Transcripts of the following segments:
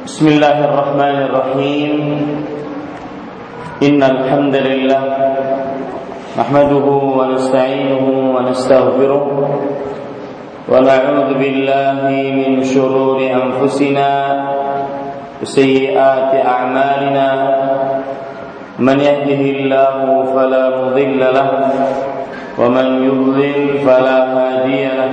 بسم الله الرحمن الرحيم. إن الحمد لله نحمده ونستعينه ونستغفره ونعوذ بالله من شرور أنفسنا وسيئات أعمالنا. من يهده الله فلا مضل له ومن يضلل فلا هادي له.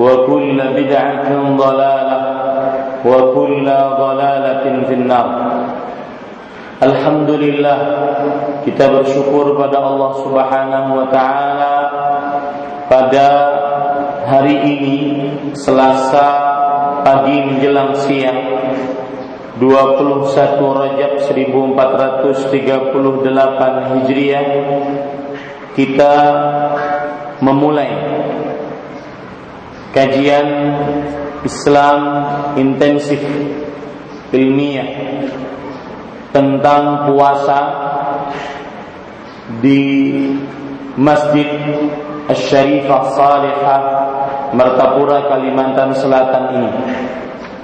وكل بدعة ضلالة وكل ضلالة في النار Alhamdulillah kita bersyukur pada Allah Subhanahu wa taala pada hari ini Selasa pagi menjelang siang 21 Rajab 1438 Hijriah kita memulai kajian Islam intensif ilmiah tentang puasa di Masjid Asy-Syarifah Salihah Martapura Kalimantan Selatan ini.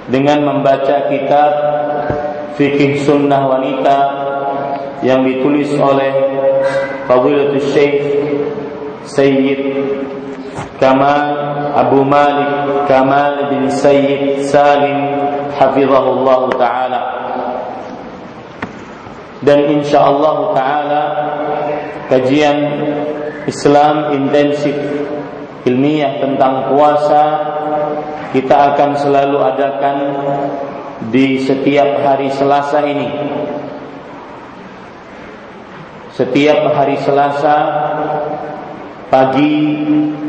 Dengan membaca kitab Fikih Sunnah Wanita yang ditulis oleh Fadilatul Syekh Sayyid Kamal Abu Malik Kamal bin Sayyid Salim Hafizahullah Ta'ala. Dan insya Allah Ta'ala Kajian Islam intensif Ilmiah tentang puasa Kita akan selalu adakan Di setiap hari Selasa ini. Setiap hari Selasa pagi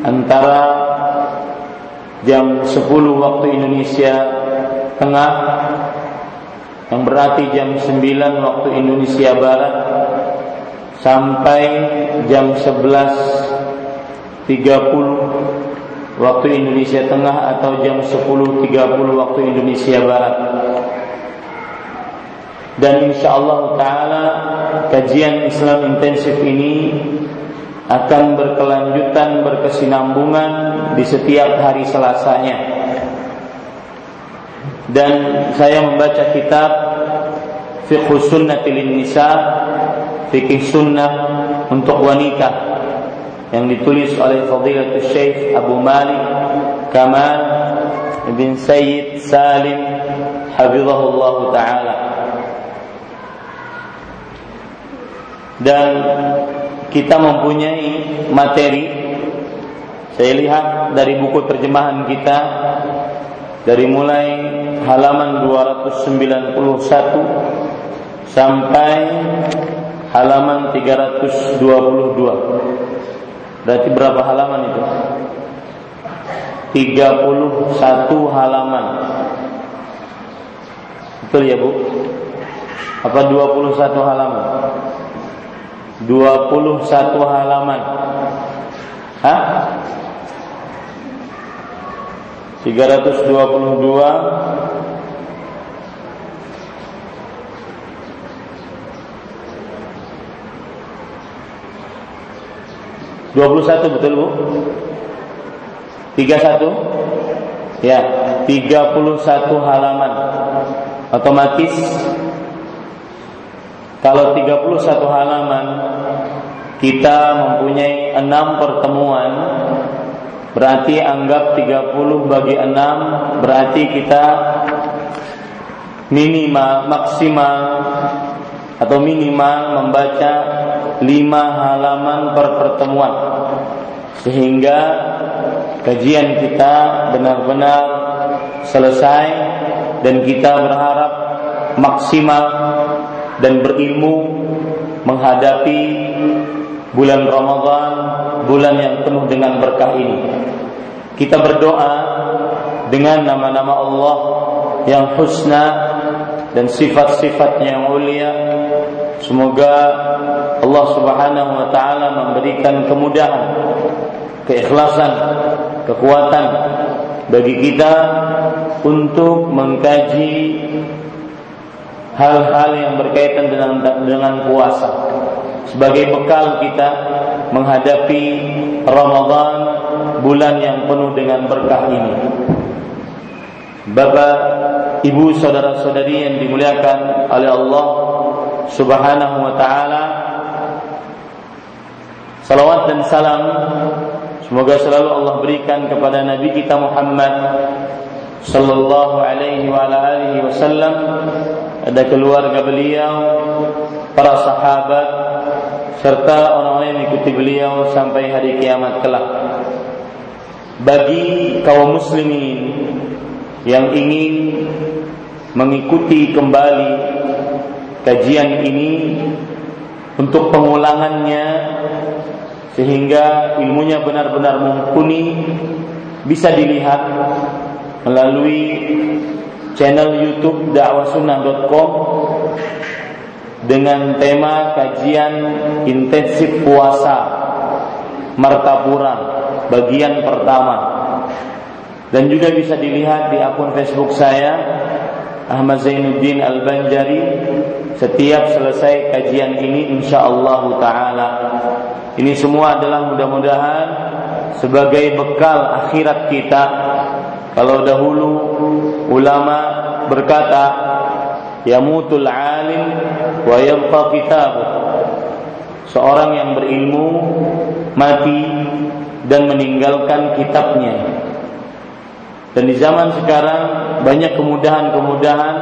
antara jam 10 waktu Indonesia Tengah yang berarti jam 9 waktu Indonesia Barat sampai jam 11.30 waktu Indonesia Tengah atau jam 10.30 waktu Indonesia Barat. Dan insya Allah Taala kajian Islam intensif ini akan berkelanjutan berkesinambungan di setiap hari Selasanya. Dan saya membaca kitab Fiqh Sunnatil Nisa, Fikih Sunnah untuk wanita yang ditulis oleh Fadilatul Syekh Abu Malik Kamal bin Sayyid Salim Hafizahullah Ta'ala dan kita mempunyai materi. Saya lihat dari buku terjemahan kita dari mulai halaman 291 sampai halaman 322 berarti berapa halaman itu? 31 halaman. Betul ya Bu? Apa 21 halaman 21 halaman. Hah? 322 21 betul Bu? 31? Ya, 31 halaman. Otomatis kalau 31 halaman Kita mempunyai 6 pertemuan Berarti anggap 30 bagi 6 Berarti kita Minimal Maksimal Atau minimal membaca 5 halaman per pertemuan. Sehingga Kajian kita benar-benar Selesai Dan kita berharap Maksimal Dan berilmu Menghadapi Bulan Ramadan bulan yang penuh dengan berkah ini. Kita berdoa dengan nama-nama Allah yang husna dan sifat-sifatnya yang mulia. Semoga Allah Subhanahu wa taala memberikan kemudahan, keikhlasan, kekuatan bagi kita untuk mengkaji hal-hal yang berkaitan dengan dengan puasa sebagai bekal kita menghadapi Ramadan bulan yang penuh dengan berkah ini. Bapak, Ibu, saudara-saudari yang dimuliakan oleh Allah Subhanahu wa taala. Salawat dan salam semoga selalu Allah berikan kepada Nabi kita Muhammad sallallahu alaihi wa alihi wasallam ada keluarga beliau, para sahabat serta orang-orang yang mengikuti beliau sampai hari kiamat kelak. Bagi kaum muslimin yang ingin mengikuti kembali kajian ini untuk pengulangannya sehingga ilmunya benar-benar mumpuni bisa dilihat melalui channel YouTube dakwahsunnah.com dengan tema kajian intensif puasa Martapura bagian pertama. Dan juga bisa dilihat di akun Facebook saya Ahmad Zainuddin Al-Banjari. Setiap selesai kajian ini insyaallah taala. Ini semua adalah mudah-mudahan sebagai bekal akhirat kita. Kalau dahulu ulama berkata yamutul alim wa yabqa kitabuh seorang yang berilmu mati dan meninggalkan kitabnya. Dan di zaman sekarang banyak kemudahan-kemudahan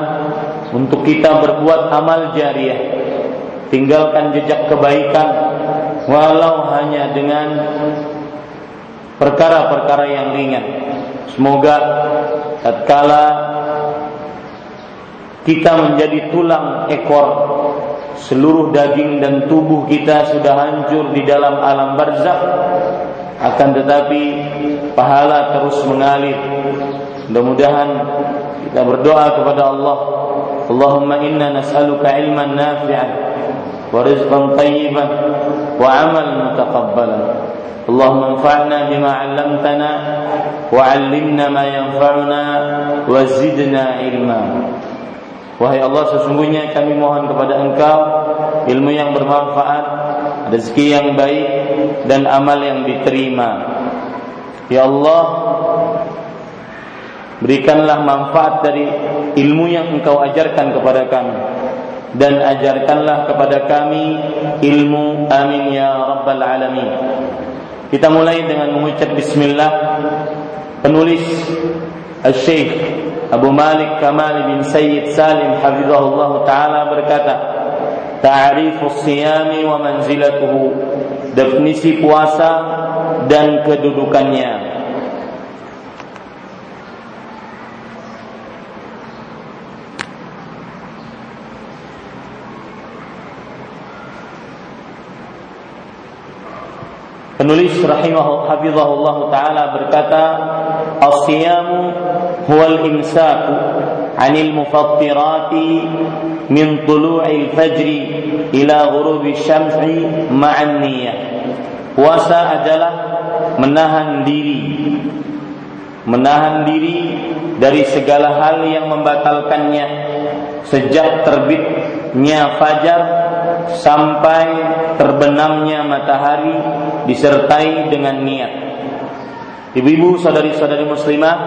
untuk kita berbuat amal jariah. Tinggalkan jejak kebaikan walau hanya dengan perkara-perkara yang ringan semoga tatkala kita menjadi tulang ekor seluruh daging dan tubuh kita sudah hancur di dalam alam barzakh akan tetapi pahala terus mengalir. Mudah-mudahan kita berdoa kepada Allah. Allahumma inna nas'aluka ilman nafi'an wa rizqan tayyiban wa amal mutaqabbalan Bima 'allamtana wa 'allimna ma yanfa'una wa zidna ilma Wahai Allah sesungguhnya kami mohon kepada Engkau ilmu yang bermanfaat, rezeki yang baik dan amal yang diterima. Ya Allah, berikanlah manfaat dari ilmu yang Engkau ajarkan kepada kami dan ajarkanlah kepada kami ilmu amin ya rabbal alamin. Kita mulai dengan mengucap bismillah penulis Al-Syekh Abu Malik Kamal bin Sayyid Salim hafizahullah taala berkata, "Ta'rifus siyami wa manzilatuhu." Definisi puasa dan kedudukannya. Penulis rahimahullah taala berkata, "As-siyamu huwal imsaku 'anil mufattirati min tulu'il fajri ila ghurubi syamsi ma'an niyyah." Puasa adalah menahan diri menahan diri dari segala hal yang membatalkannya sejak terbitnya fajar sampai terbenamnya matahari disertai dengan niat. Ibu-ibu, saudari-saudari muslimah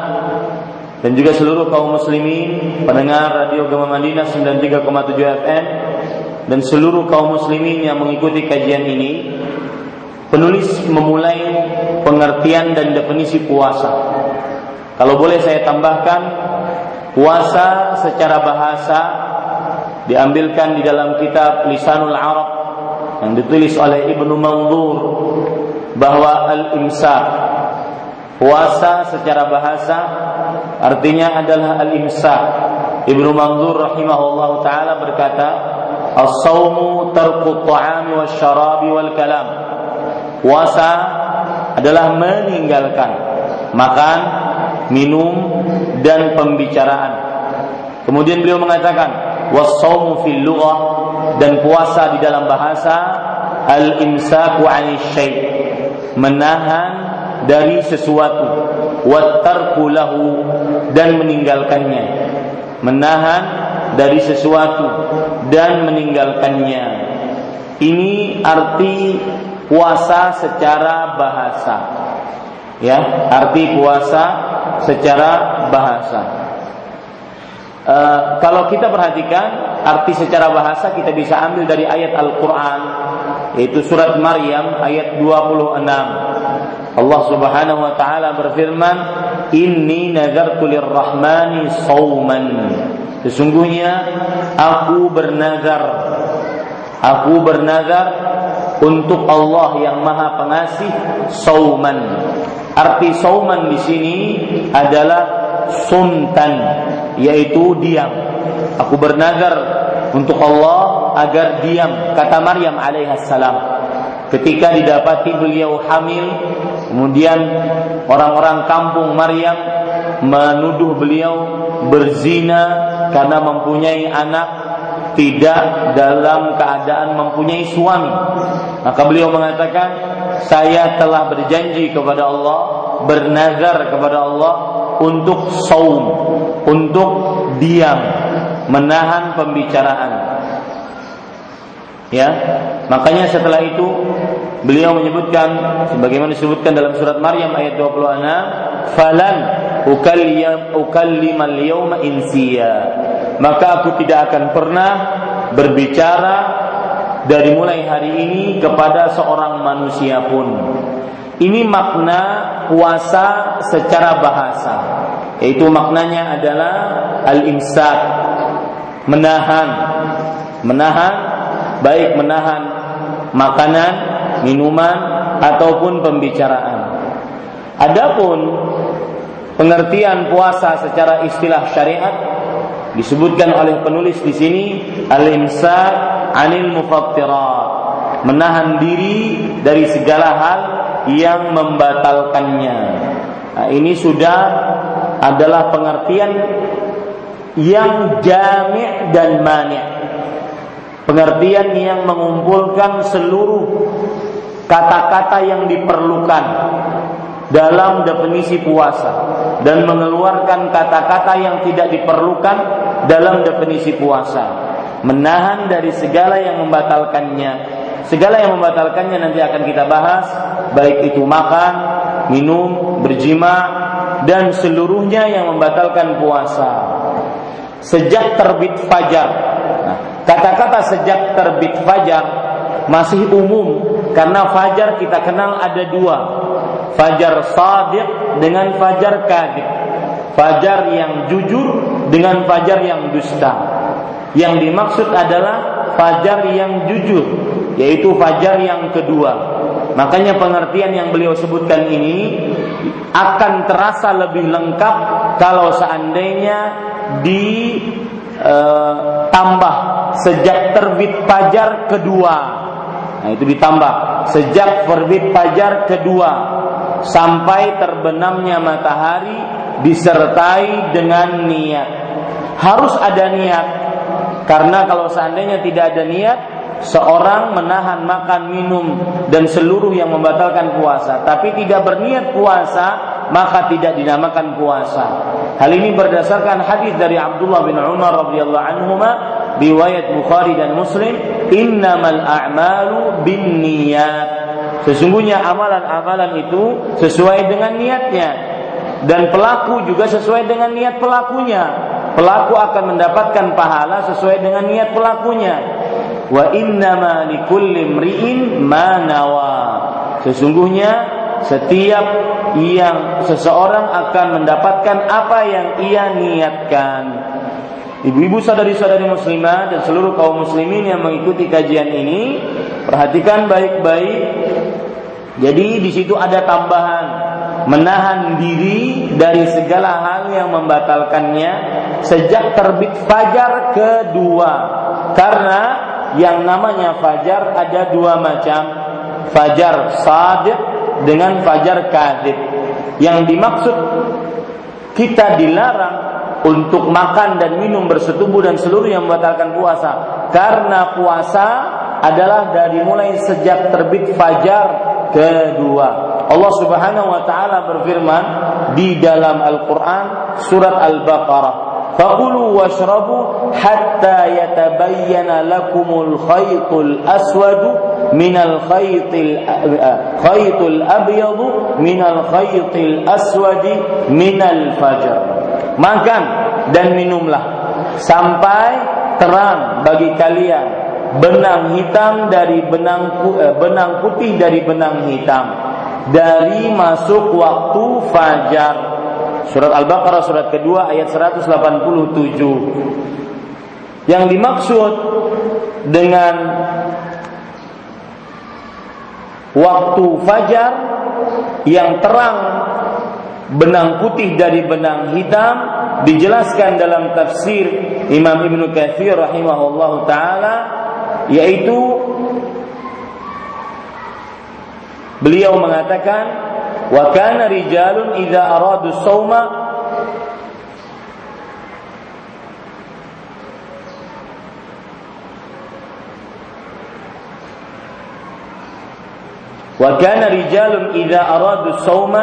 dan juga seluruh kaum muslimin pendengar Radio Gema Madinah 93,7 FM dan seluruh kaum muslimin yang mengikuti kajian ini penulis memulai pengertian dan definisi puasa. Kalau boleh saya tambahkan puasa secara bahasa diambilkan di dalam kitab Lisanul Arab yang ditulis oleh Ibnu Manzur bahwa al-imsak puasa secara bahasa artinya adalah al-imsak Ibnu Manzur rahimahullah taala berkata as-saumu tarku at-ta'ami wasyarabi wal kalam. Puasa adalah meninggalkan makan minum dan pembicaraan. Kemudian beliau mengatakan wasaumu fil lughah dan puasa di dalam bahasa al imsaku 'anil syai menahan dari sesuatu wa tarku lahu dan meninggalkannya. Menahan dari sesuatu dan meninggalkannya. Ini arti puasa secara bahasa. Ya arti puasa secara bahasa Eh, kalau kita perhatikan arti secara bahasa kita bisa ambil dari ayat Al-Qur'an yaitu surat Maryam ayat 26. Allah Subhanahu wa taala berfirman, "Inni nazartu lirrahmani sauman." Sesungguhnya aku bernazar aku bernazar untuk Allah yang Maha Pengasih sauman. Arti sauman di sini adalah sumtan yaitu diam. Aku bernazar untuk Allah agar diam kata Maryam alaihissalam ketika didapati beliau hamil kemudian orang-orang kampung Maryam menuduh beliau berzina karena mempunyai anak tidak dalam keadaan mempunyai suami. Maka beliau mengatakan saya telah berjanji kepada Allah bernazar kepada Allah untuk saum, untuk diam, menahan pembicaraan. Ya, makanya setelah itu beliau menyebutkan sebagaimana disebutkan dalam surat Maryam ayat 26, "Falan ukallimal yawma insiya." Maka aku tidak akan pernah berbicara dari mulai hari ini kepada seorang manusia pun. Ini makna puasa secara bahasa. Yaitu maknanya adalah al-imsak, menahan. Menahan baik menahan makanan, minuman ataupun pembicaraan. Adapun pengertian puasa secara istilah syariat disebutkan oleh penulis di sini al-imsak anil mufattirat menahan diri dari segala hal yang membatalkannya. Nah, ini sudah adalah pengertian yang jami' dan mani'. Pengertian yang mengumpulkan seluruh kata-kata yang diperlukan dalam definisi puasa dan mengeluarkan kata-kata yang tidak diperlukan dalam definisi puasa. Menahan dari segala yang membatalkannya Segala yang membatalkannya nanti akan kita bahas, baik itu makan, minum, berjima, dan seluruhnya yang membatalkan puasa. Sejak terbit fajar. Nah, kata-kata sejak terbit fajar masih umum karena fajar kita kenal ada dua. Fajar sadiq dengan fajar kadib. Fajar yang jujur dengan fajar yang dusta. Yang dimaksud adalah fajar yang jujur, yaitu fajar yang kedua. Makanya pengertian yang beliau sebutkan ini akan terasa lebih lengkap kalau seandainya ditambah e, sejak terbit fajar kedua. Nah, itu ditambah sejak terbit fajar kedua sampai terbenamnya matahari disertai dengan niat. Harus ada niat karena kalau seandainya tidak ada niat, seorang menahan makan, minum dan seluruh yang membatalkan puasa, tapi tidak berniat puasa, maka tidak dinamakan puasa. Hal ini berdasarkan hadis dari Abdullah bin Umar radhiyallahu anhu riwayat Bukhari dan Muslim, "Innamal a'malu binniyat." Sesungguhnya amalan-amalan itu sesuai dengan niatnya dan pelaku juga sesuai dengan niat pelakunya. Pelaku akan mendapatkan pahala sesuai dengan niat pelakunya. Wa innama likulli imri'in ma nawa. Sesungguhnya setiap yang seseorang akan mendapatkan apa yang ia niatkan. Ibu-ibu sadari-sadari muslimah dan seluruh kaum muslimin yang mengikuti kajian ini, perhatikan baik-baik. Jadi di situ ada tambahan menahan diri dari segala hal yang membatalkannya sejak terbit fajar kedua. Karena yang namanya fajar ada dua macam, fajar sadiq dengan fajar kadib. Yang dimaksud kita dilarang untuk makan dan minum bersetubuh dan seluruh yang membatalkan puasa. Karena puasa adalah dari mulai sejak terbit fajar kedua. Allah Subhanahu wa taala berfirman di dalam Al-Qur'an surat Al-Baqarah فكلوا واشربوا حتى يتبين لكم الخيط الأسود من الخيط الخيط الأبيض من الخيط الأسود من الفجر makan dan minumlah sampai terang bagi kalian benang hitam dari benang eh, benang putih dari benang hitam dari masuk waktu fajar surat al-baqarah surat kedua ayat 187 yang dimaksud dengan waktu fajar yang terang benang putih dari benang hitam dijelaskan dalam tafsir Imam Ibnu Katsir rahimahullahu taala yaitu beliau mengatakan wa kana rijalun idza aradu sauma wa kana rijalun idza aradu sauma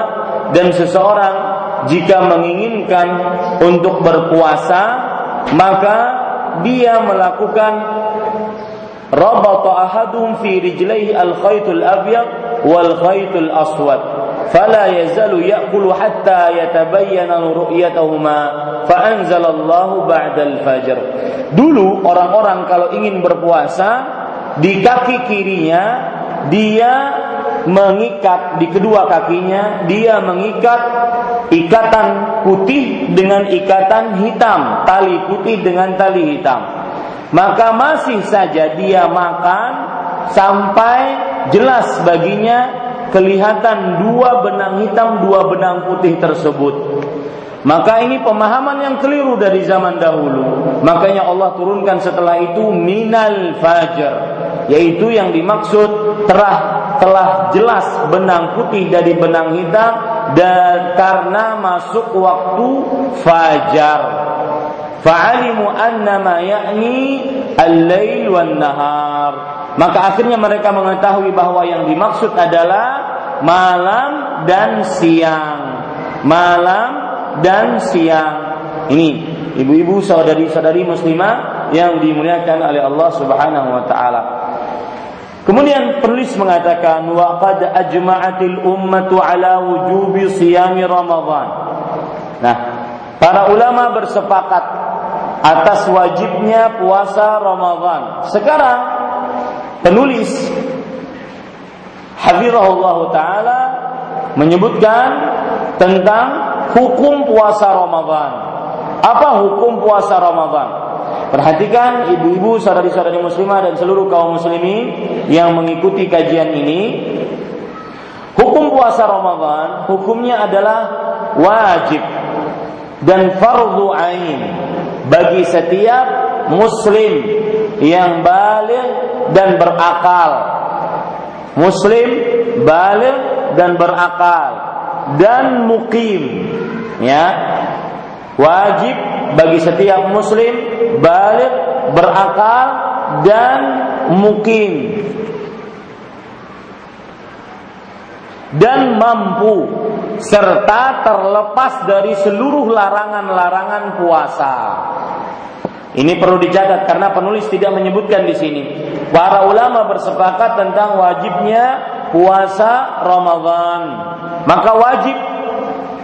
dan seseorang jika menginginkan untuk berpuasa maka dia melakukan rabata ahadum fi rijlaihi al-khaytul abyad wal khaytul aswad fala yazalu ya'kulu hatta yatabayyana ru'yatahuma fa anzalallahu ba'da al-fajr dulu orang-orang kalau ingin berpuasa di kaki kirinya dia mengikat di kedua kakinya, dia mengikat ikatan putih dengan ikatan hitam, tali putih dengan tali hitam. Maka masih saja dia makan sampai jelas baginya kelihatan dua benang hitam, dua benang putih tersebut. Maka ini pemahaman yang keliru dari zaman dahulu. Makanya Allah turunkan setelah itu minal fajar, yaitu yang dimaksud terah telah jelas benang putih dari benang hitam dan karena masuk waktu fajar. Fa'alimu annama ya'ni al-lail wan nahar. Maka akhirnya mereka mengetahui bahwa yang dimaksud adalah malam dan siang. Malam dan siang. Ini ibu-ibu saudari-saudari muslimah yang dimuliakan oleh Allah Subhanahu wa taala. Kemudian penulis mengatakan wa qad ajma'atil ummatu ala wujubi siyami Ramadan. Nah, para ulama bersepakat atas wajibnya puasa Ramadan. Sekarang penulis Hafizahullah taala menyebutkan tentang hukum puasa Ramadan. Apa hukum puasa Ramadan? Perhatikan ibu-ibu, saudari-saudari muslimah dan seluruh kaum muslimin yang mengikuti kajian ini. Hukum puasa Ramadan, hukumnya adalah wajib dan fardu ain bagi setiap muslim yang balik dan berakal. Muslim balik dan berakal dan mukim ya wajib bagi setiap muslim balik berakal dan mukim dan mampu serta terlepas dari seluruh larangan-larangan puasa. Ini perlu dicatat karena penulis tidak menyebutkan di sini. Para ulama bersepakat tentang wajibnya puasa Ramadan. Maka wajib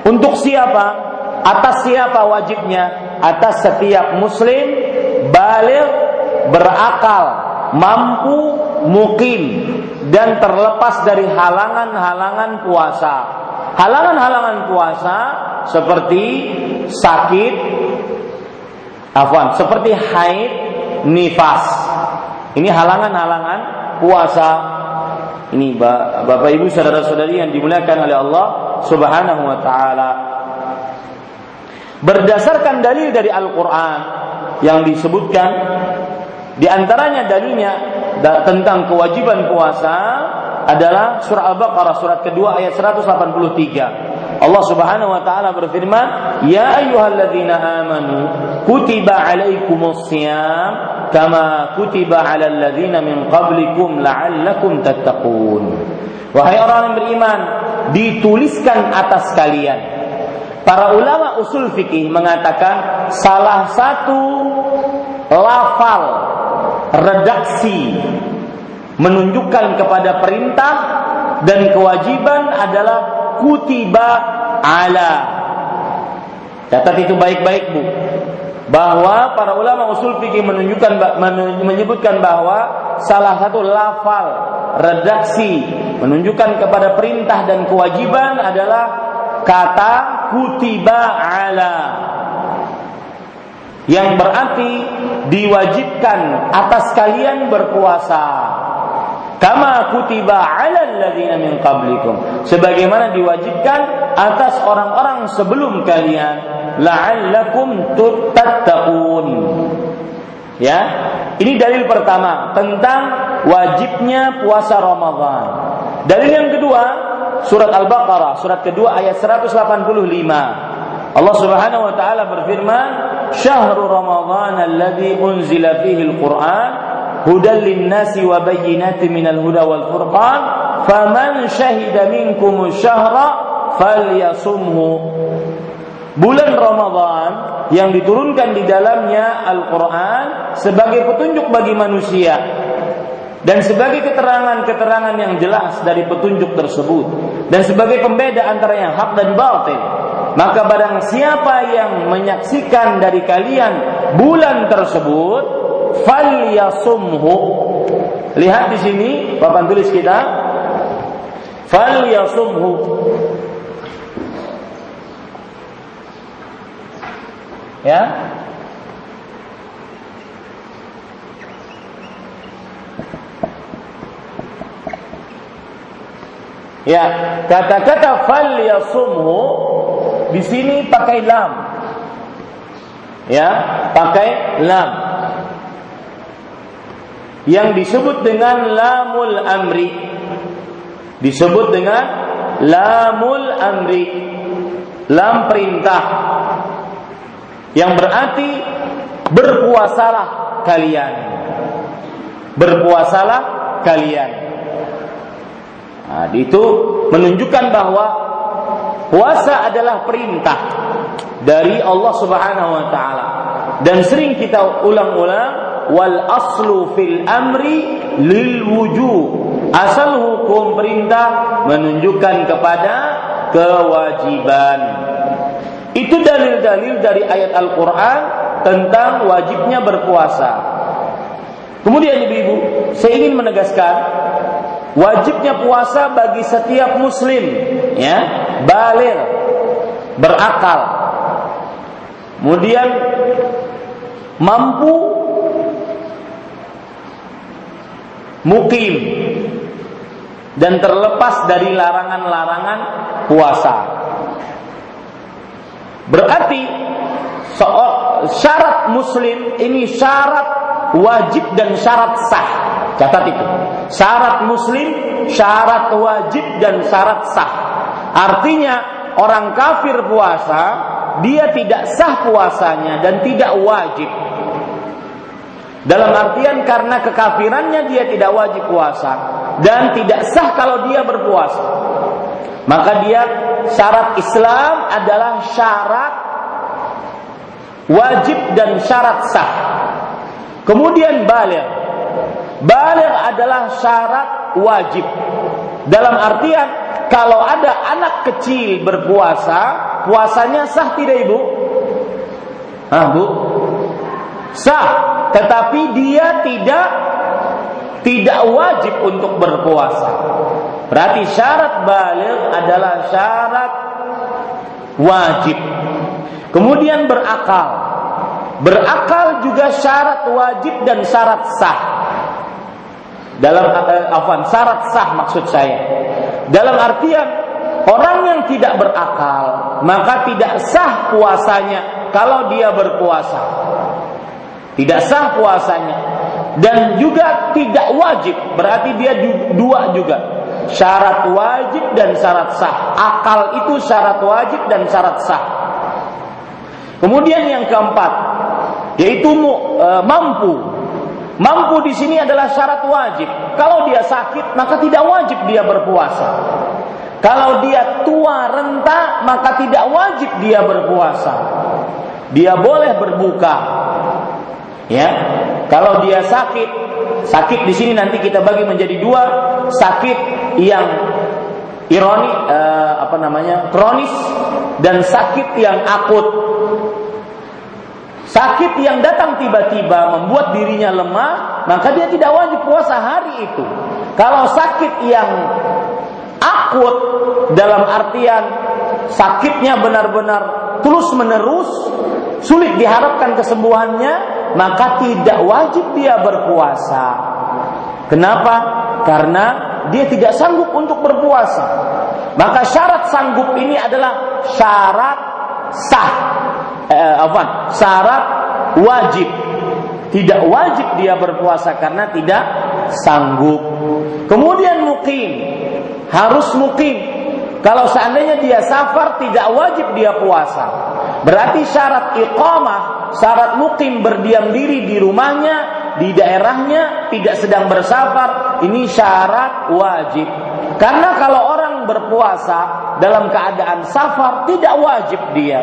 untuk siapa? Atas siapa wajibnya? Atas setiap muslim balik berakal, mampu, mukim dan terlepas dari halangan-halangan puasa. Halangan-halangan puasa seperti sakit, afwan, seperti haid, nifas. Ini halangan-halangan puasa. Ini Bapak Ibu saudara-saudari yang dimuliakan oleh Allah Subhanahu wa taala. Berdasarkan dalil dari Al-Qur'an yang disebutkan di antaranya dalilnya tentang kewajiban puasa adalah surah Al-Baqarah surat kedua ayat 183. Allah Subhanahu wa taala berfirman, "Ya ayyuhalladzina amanu kutiba alaikumus shiyam kama kutiba alal ladzina min qablikum la'allakum tattaqun." Wahai orang yang beriman, dituliskan atas kalian Para ulama usul fikih mengatakan salah satu lafal redaksi menunjukkan kepada perintah dan kewajiban adalah kutiba ala. Catat itu baik-baik Bu. Bahwa para ulama usul fikih menunjukkan menyebutkan bahwa salah satu lafal redaksi menunjukkan kepada perintah dan kewajiban adalah kata kutiba ala yang berarti diwajibkan atas kalian berpuasa kama kutiba ala alladziina min qablikum. Sebagaimana diwajibkan atas orang-orang sebelum kalian la'allakum tattaqun ya ini dalil pertama tentang wajibnya puasa Ramadan. Dalil yang kedua surat Al-Baqarah surat kedua ayat 185. Allah Subhanahu wa taala berfirman, "Syahrul Ramadan alladzi unzila fihi al-Qur'an hudan lin-nasi wa bayyinatin minal huda wal furqan, faman syahida minkum syahra falyasumhu." Bulan Ramadan yang diturunkan di dalamnya Al-Quran sebagai petunjuk bagi manusia dan sebagai keterangan-keterangan yang jelas dari petunjuk tersebut dan sebagai pembeda antara yang hak dan batil maka barang siapa yang menyaksikan dari kalian bulan tersebut falyasumhu lihat di sini papan tulis kita falyasumhu ya Ya, kata-kata fal yasumhu di sini pakai lam. Ya, pakai lam. Yang disebut dengan lamul amri. Disebut dengan lamul amri. Lam perintah. Yang berarti berpuasalah kalian. Berpuasalah kalian. Nah, itu menunjukkan bahwa puasa adalah perintah dari Allah Subhanahu wa taala. Dan sering kita ulang-ulang wal aslu fil amri lil wujub. Asal hukum perintah menunjukkan kepada kewajiban. Itu dalil-dalil dari ayat Al-Qur'an tentang wajibnya berpuasa. Kemudian ibu-ibu, saya ingin menegaskan wajibnya puasa bagi setiap muslim ya balir berakal kemudian mampu mukim dan terlepas dari larangan-larangan puasa berarti syarat muslim ini syarat wajib dan syarat sah catat itu Syarat muslim, syarat wajib dan syarat sah. Artinya orang kafir puasa, dia tidak sah puasanya dan tidak wajib. Dalam artian karena kekafirannya dia tidak wajib puasa dan tidak sah kalau dia berpuasa. Maka dia syarat Islam adalah syarat wajib dan syarat sah. Kemudian balik Baligh adalah syarat wajib. Dalam artian kalau ada anak kecil berpuasa, puasanya sah tidak Ibu? Ah, Bu? Sah, tetapi dia tidak tidak wajib untuk berpuasa. Berarti syarat balik adalah syarat wajib. Kemudian berakal. Berakal juga syarat wajib dan syarat sah. Dalam uh, afan, syarat sah maksud saya. Dalam artian orang yang tidak berakal maka tidak sah puasanya kalau dia berpuasa. Tidak sah puasanya. Dan juga tidak wajib. Berarti dia dua juga. Syarat wajib dan syarat sah. Akal itu syarat wajib dan syarat sah. Kemudian yang keempat yaitu e, mampu. Mampu di sini adalah syarat wajib. Kalau dia sakit maka tidak wajib dia berpuasa. Kalau dia tua renta maka tidak wajib dia berpuasa. Dia boleh berbuka Ya, kalau dia sakit, sakit di sini nanti kita bagi menjadi dua, sakit yang ironi eh, apa namanya kronis dan sakit yang akut. Sakit yang datang tiba-tiba membuat dirinya lemah, maka dia tidak wajib puasa hari itu. Kalau sakit yang akut dalam artian sakitnya benar-benar terus menerus sulit diharapkan kesembuhannya, maka tidak wajib dia berpuasa. Kenapa? Karena dia tidak sanggup untuk berpuasa. Maka syarat sanggup ini adalah syarat sah. Eh, apa? Syarat wajib. Tidak wajib dia berpuasa karena tidak sanggup. Kemudian mukim harus mukim. Kalau seandainya dia safar tidak wajib dia puasa. Berarti syarat iqamah, syarat mukim berdiam diri di rumahnya, di daerahnya, tidak sedang bersafar, ini syarat wajib. Karena kalau orang berpuasa dalam keadaan safar tidak wajib dia.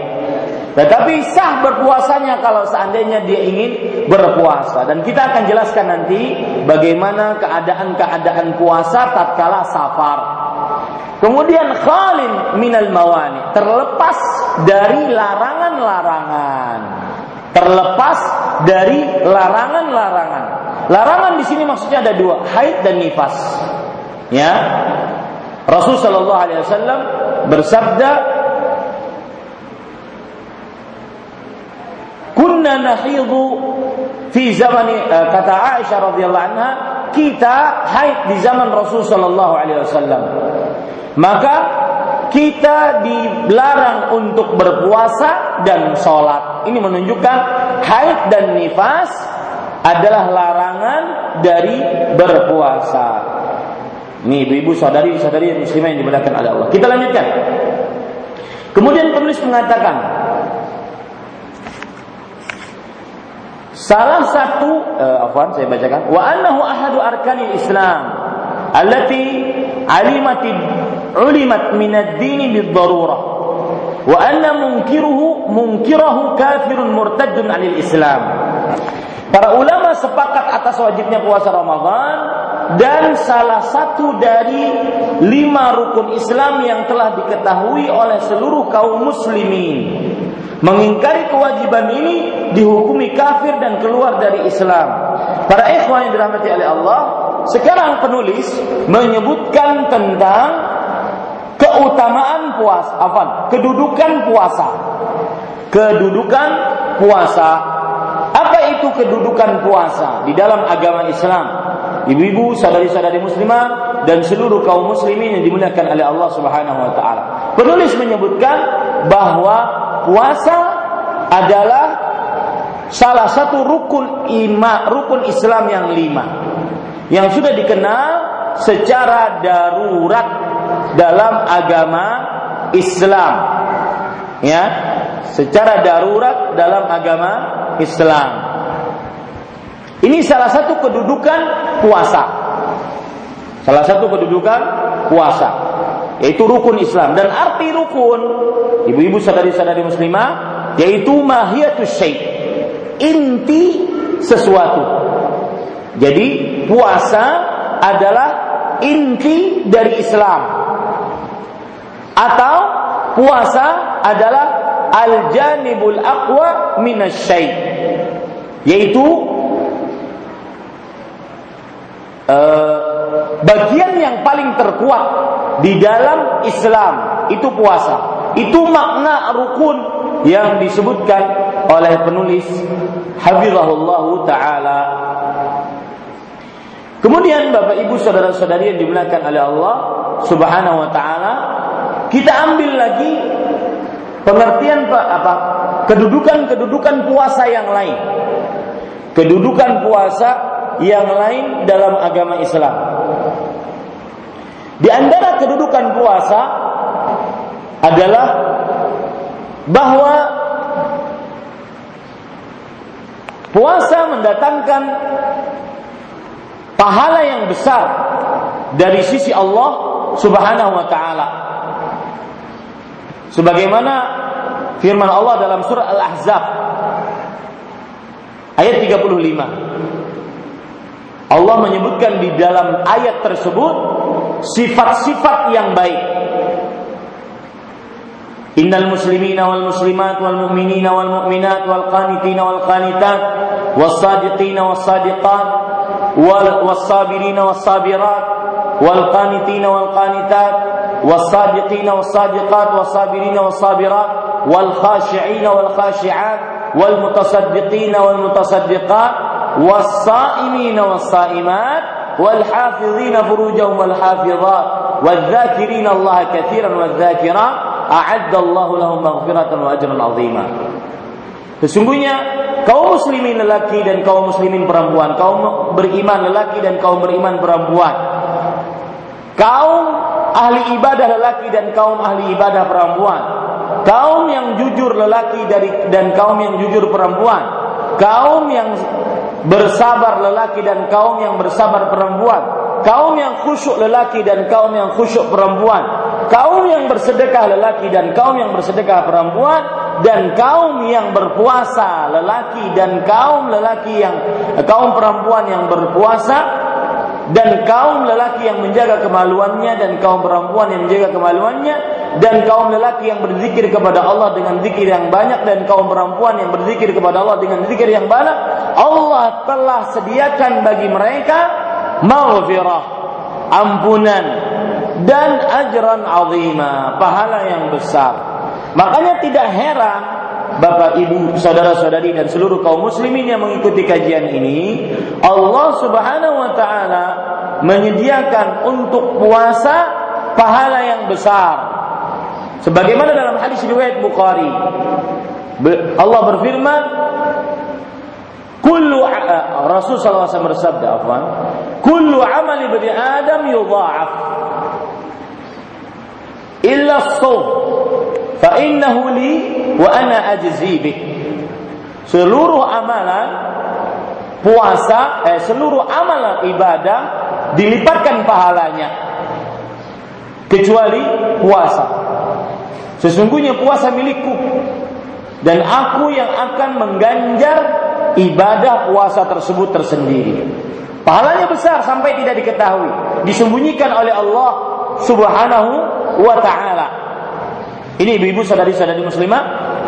Tetapi sah berpuasanya kalau seandainya dia ingin berpuasa dan kita akan jelaskan nanti bagaimana keadaan-keadaan puasa tatkala safar. Kemudian khalin minal mawani, terlepas dari larangan-larangan. Terlepas dari larangan-larangan. Larangan di sini maksudnya ada dua, haid dan nifas. Ya. Rasul sallallahu alaihi wasallam bersabda Kunna nahidu fi zaman uh, kata Aisyah radhiyallahu anha kita haid di zaman Rasul sallallahu alaihi wasallam maka kita dilarang untuk berpuasa dan sholat. Ini menunjukkan haid dan nifas adalah larangan dari berpuasa. Ini ibu-ibu saudari-saudari muslimah yang dimuliakan oleh Allah. Kita lanjutkan. Kemudian penulis mengatakan Salah satu uh, afwan saya bacakan wa annahu ahadu arkanil Islam allati alimatid ulimat minad dini bid-darurah wa anna munkiruhu munkirahu kafirun. Para ulama sepakat atas wajibnya puasa Ramadan dan salah satu dari lima rukun Islam yang telah diketahui oleh seluruh kaum muslimin. Mengingkari kewajiban ini dihukumi kafir dan keluar dari Islam. Para ikhwan yang dirahmati oleh Allah, sekarang penulis menyebutkan tentang keutamaan puasa, apa? Kedudukan puasa. Kedudukan puasa. Apa itu kedudukan puasa di dalam agama Islam? Ibu-ibu, saudari-saudari muslimah dan seluruh kaum muslimin yang dimuliakan oleh Allah Subhanahu wa taala. Penulis menyebutkan bahwa puasa adalah salah satu rukun ima, rukun Islam yang lima yang sudah dikenal secara darurat dalam agama Islam. Ya, secara darurat dalam agama Islam. Ini salah satu kedudukan puasa. Salah satu kedudukan puasa yaitu rukun Islam dan arti rukun ibu-ibu sadari-sadari muslimah yaitu mahiyatus syai inti sesuatu. Jadi puasa adalah inti dari Islam. Atau puasa adalah al-janibul aqwa minasyai. Yaitu uh, bagian yang paling terkuat di dalam Islam itu puasa. Itu makna rukun yang disebutkan oleh penulis Habibullah taala. Kemudian Bapak Ibu saudara-saudari yang dimuliakan oleh Allah Subhanahu wa taala, kita ambil lagi pengertian apa? Kedudukan-kedudukan puasa yang lain. Kedudukan puasa yang lain dalam agama Islam. Di antara kedudukan puasa adalah bahwa puasa mendatangkan pahala yang besar dari sisi Allah Subhanahu wa taala. Sebagaimana firman Allah dalam surah Al-Ahzab ayat 35. Allah menyebutkan di dalam ayat tersebut sifat-sifat yang baik. Innal muslimina wal muslimat wal mu'minina wal mu'minat wal qanitina wal qanitat was sadiqina was sadiqat wal wasabirina was sabirat wal qanitina wal qanitat والصادقين والصادقات والصابرين والصابرات والخاشعين والخاشعات والمتصدقين والمتصدقات والصائمين والصائمات والحافظين فروجهم والحافظات والذاكرين الله كثيرا والذاكرات a'addallahu lahum maghfiratan wa ajran azima. Sesungguhnya kaum muslimin lelaki dan kaum muslimin perempuan, kaum beriman lelaki dan kaum beriman perempuan, kaum ahli ibadah lelaki dan kaum ahli ibadah perempuan, kaum yang jujur lelaki dari dan kaum yang jujur perempuan, kaum yang bersabar lelaki dan kaum yang bersabar perempuan, kaum yang khusyuk lelaki dan kaum yang khusyuk perempuan, kaum yang bersedekah lelaki dan kaum yang bersedekah perempuan. Dan kaum yang berpuasa lelaki dan kaum lelaki yang kaum perempuan yang berpuasa dan kaum lelaki yang menjaga kemaluannya dan kaum perempuan yang menjaga kemaluannya dan kaum lelaki yang berzikir kepada Allah dengan zikir yang banyak dan kaum perempuan yang berzikir kepada Allah dengan zikir yang banyak Allah telah sediakan bagi mereka maghfirah ampunan dan ajran azima, pahala yang besar. Makanya tidak heran Bapak Ibu, saudara-saudari dan seluruh kaum muslimin yang mengikuti kajian ini, Allah Subhanahu wa taala menyediakan untuk puasa pahala yang besar. Sebagaimana dalam hadis riwayat Bukhari, Allah berfirman, Kullu Rasul wasallam bersabda, afwan, kullu amali bani Adam yudha'af illa as-sawm fa innahu li wa ana ajzi. Seluruh amalan puasa, eh, seluruh amalan ibadah dilipatkan pahalanya kecuali puasa. Sesungguhnya puasa milikku dan aku yang akan mengganjar ibadah puasa tersebut tersendiri. Pahalanya besar sampai tidak diketahui, disembunyikan oleh Allah Subhanahu wa taala. Ini ibu-ibu saudari-saudari muslimah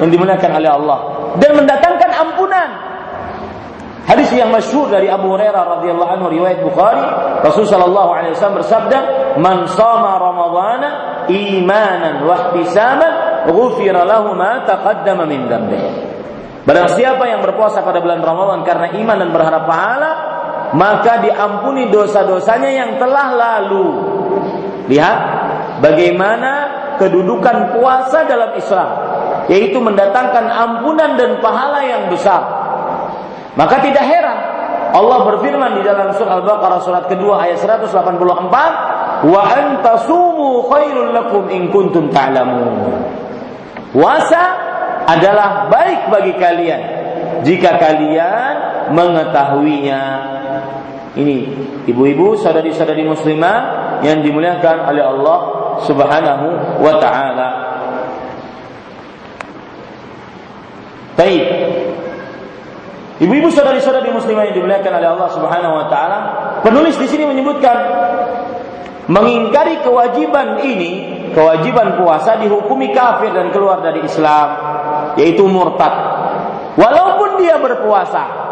yang dimuliakan oleh Allah dan mendatangkan ampunan. Hadis yang masyhur dari Abu Hurairah radhiyallahu anhu riwayat Bukhari, Rasul sallallahu alaihi wasallam bersabda, "Man shama Ramadhana imanan wa ihtisaban, ghufira lahu ma taqaddama min dhanbihi." Barang siapa yang berpuasa pada bulan Ramadan karena iman dan berharap pahala, maka diampuni dosa-dosanya yang telah lalu. Lihat bagaimana kedudukan puasa dalam Islam, yaitu mendatangkan ampunan dan pahala yang besar. Maka tidak heran Allah berfirman di dalam surah Al-Baqarah surat kedua ayat 184, "Wa antasumu khairul lakum in kuntum ta'lamun." Puasa adalah baik bagi kalian jika kalian mengetahuinya. Ini ibu-ibu, saudari-saudari muslimah yang dimuliakan oleh Allah Subhanahu wa taala. Baik. Ibu-ibu saudari-saudari muslimah yang dimuliakan oleh Allah Subhanahu wa taala, penulis di sini menyebutkan mengingkari kewajiban ini, kewajiban puasa dihukumi kafir dan keluar dari Islam, yaitu murtad. Walaupun dia berpuasa.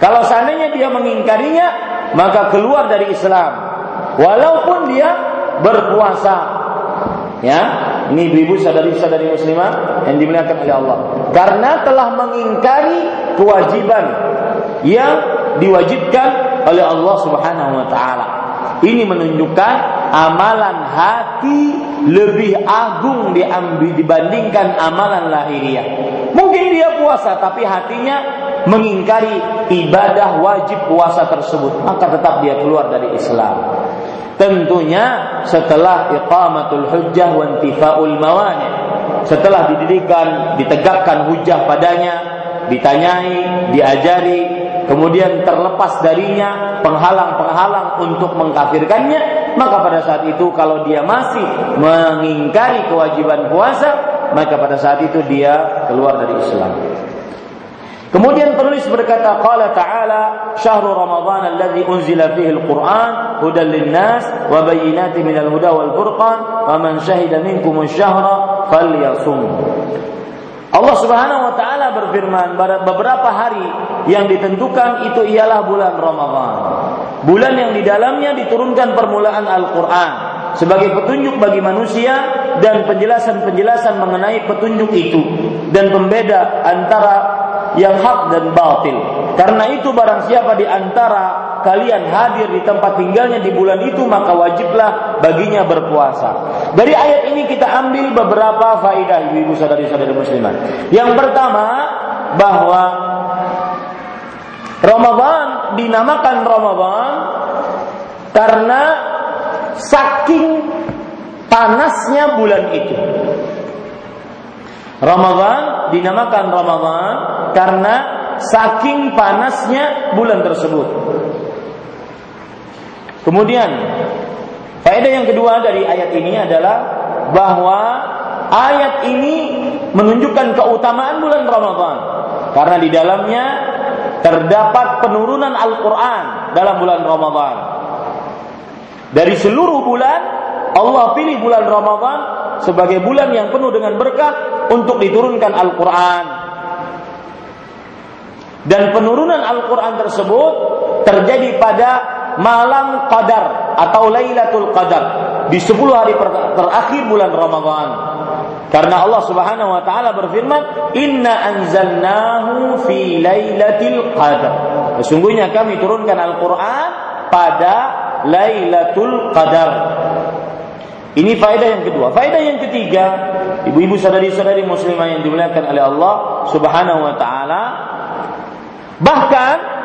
Kalau seandainya dia mengingkarinya, maka keluar dari Islam. Walaupun dia berpuasa. Ya, ini ibu-ibu sadari-sadari muslimah yang dimuliakan oleh Allah. Karena telah mengingkari kewajiban yang diwajibkan oleh Allah Subhanahu wa taala. Ini menunjukkan amalan hati lebih agung dibandingkan amalan lahiriah. Mungkin dia puasa tapi hatinya mengingkari ibadah wajib puasa tersebut, maka tetap dia keluar dari Islam. Tentunya setelah iqamatul hujjah wa intifaul mawani. Setelah didirikan, ditegakkan hujjah padanya, ditanyai, diajari, kemudian terlepas darinya penghalang-penghalang untuk mengkafirkannya, maka pada saat itu kalau dia masih mengingkari kewajiban puasa, maka pada saat itu dia keluar dari Islam. Kemudian penulis berkata qala ta'ala syahrul ramadhan alladhi unzila fihi al-Qur'an hudan lin-nas wa bayyinatin minal huda wal furqan wa man syahida minkum asy-syahra falyasum. Allah Subhanahu wa taala berfirman pada beberapa hari yang ditentukan itu ialah bulan Ramadan. Bulan yang di dalamnya diturunkan permulaan Al-Qur'an sebagai petunjuk bagi manusia dan penjelasan-penjelasan mengenai petunjuk itu dan pembeda antara yang hak dan batil. Karena itu barang siapa di antara kalian hadir di tempat tinggalnya di bulan itu maka wajiblah baginya berpuasa. Dari ayat ini kita ambil beberapa faidah ibu-ibu saudari-saudari muslimat. Yang pertama bahwa Ramadan dinamakan Ramadan karena saking panasnya bulan itu. Ramadan dinamakan Ramadan karena saking panasnya bulan tersebut. Kemudian faedah yang kedua dari ayat ini adalah bahwa ayat ini menunjukkan keutamaan bulan Ramadan karena di dalamnya terdapat penurunan Al-Qur'an dalam bulan Ramadan. Dari seluruh bulan Allah pilih bulan Ramadan sebagai bulan yang penuh dengan berkah untuk diturunkan Al-Qur'an. Dan penurunan Al-Qur'an tersebut terjadi pada malam Qadar atau Lailatul Qadar di 10 hari terakhir bulan Ramadan. Karena Allah Subhanahu wa taala berfirman, "Inna anzalnahu fi lailatul qadar." Sesungguhnya kami turunkan Al-Qur'an pada Lailatul Qadar. Ini faedah yang kedua. Faedah yang ketiga, ibu-ibu saudari-saudari muslimah yang dimuliakan oleh Allah Subhanahu wa taala, bahkan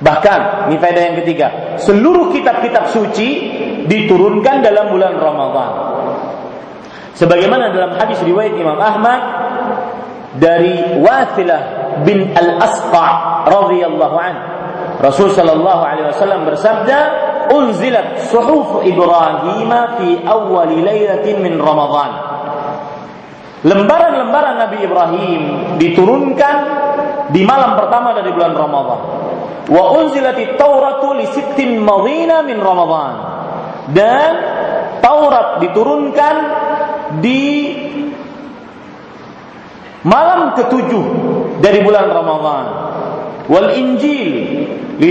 Bahkan, ini faedah yang ketiga, seluruh kitab-kitab suci diturunkan dalam bulan Ramadan. Sebagaimana dalam hadis riwayat Imam Ahmad dari Wathilah bin Al-Asqa radhiyallahu an. Rasul sallallahu alaihi wasallam bersabda, "Unzilat suhuf Ibrahim fi awwal lailatin min Ramadan." Lembaran-lembaran Nabi Ibrahim diturunkan di malam pertama dari bulan Ramadan. Wa unzilati Tauratu li sittin madhina min Ramadan. Dan Taurat diturunkan di malam ketujuh dari bulan Ramadan. Wal Injil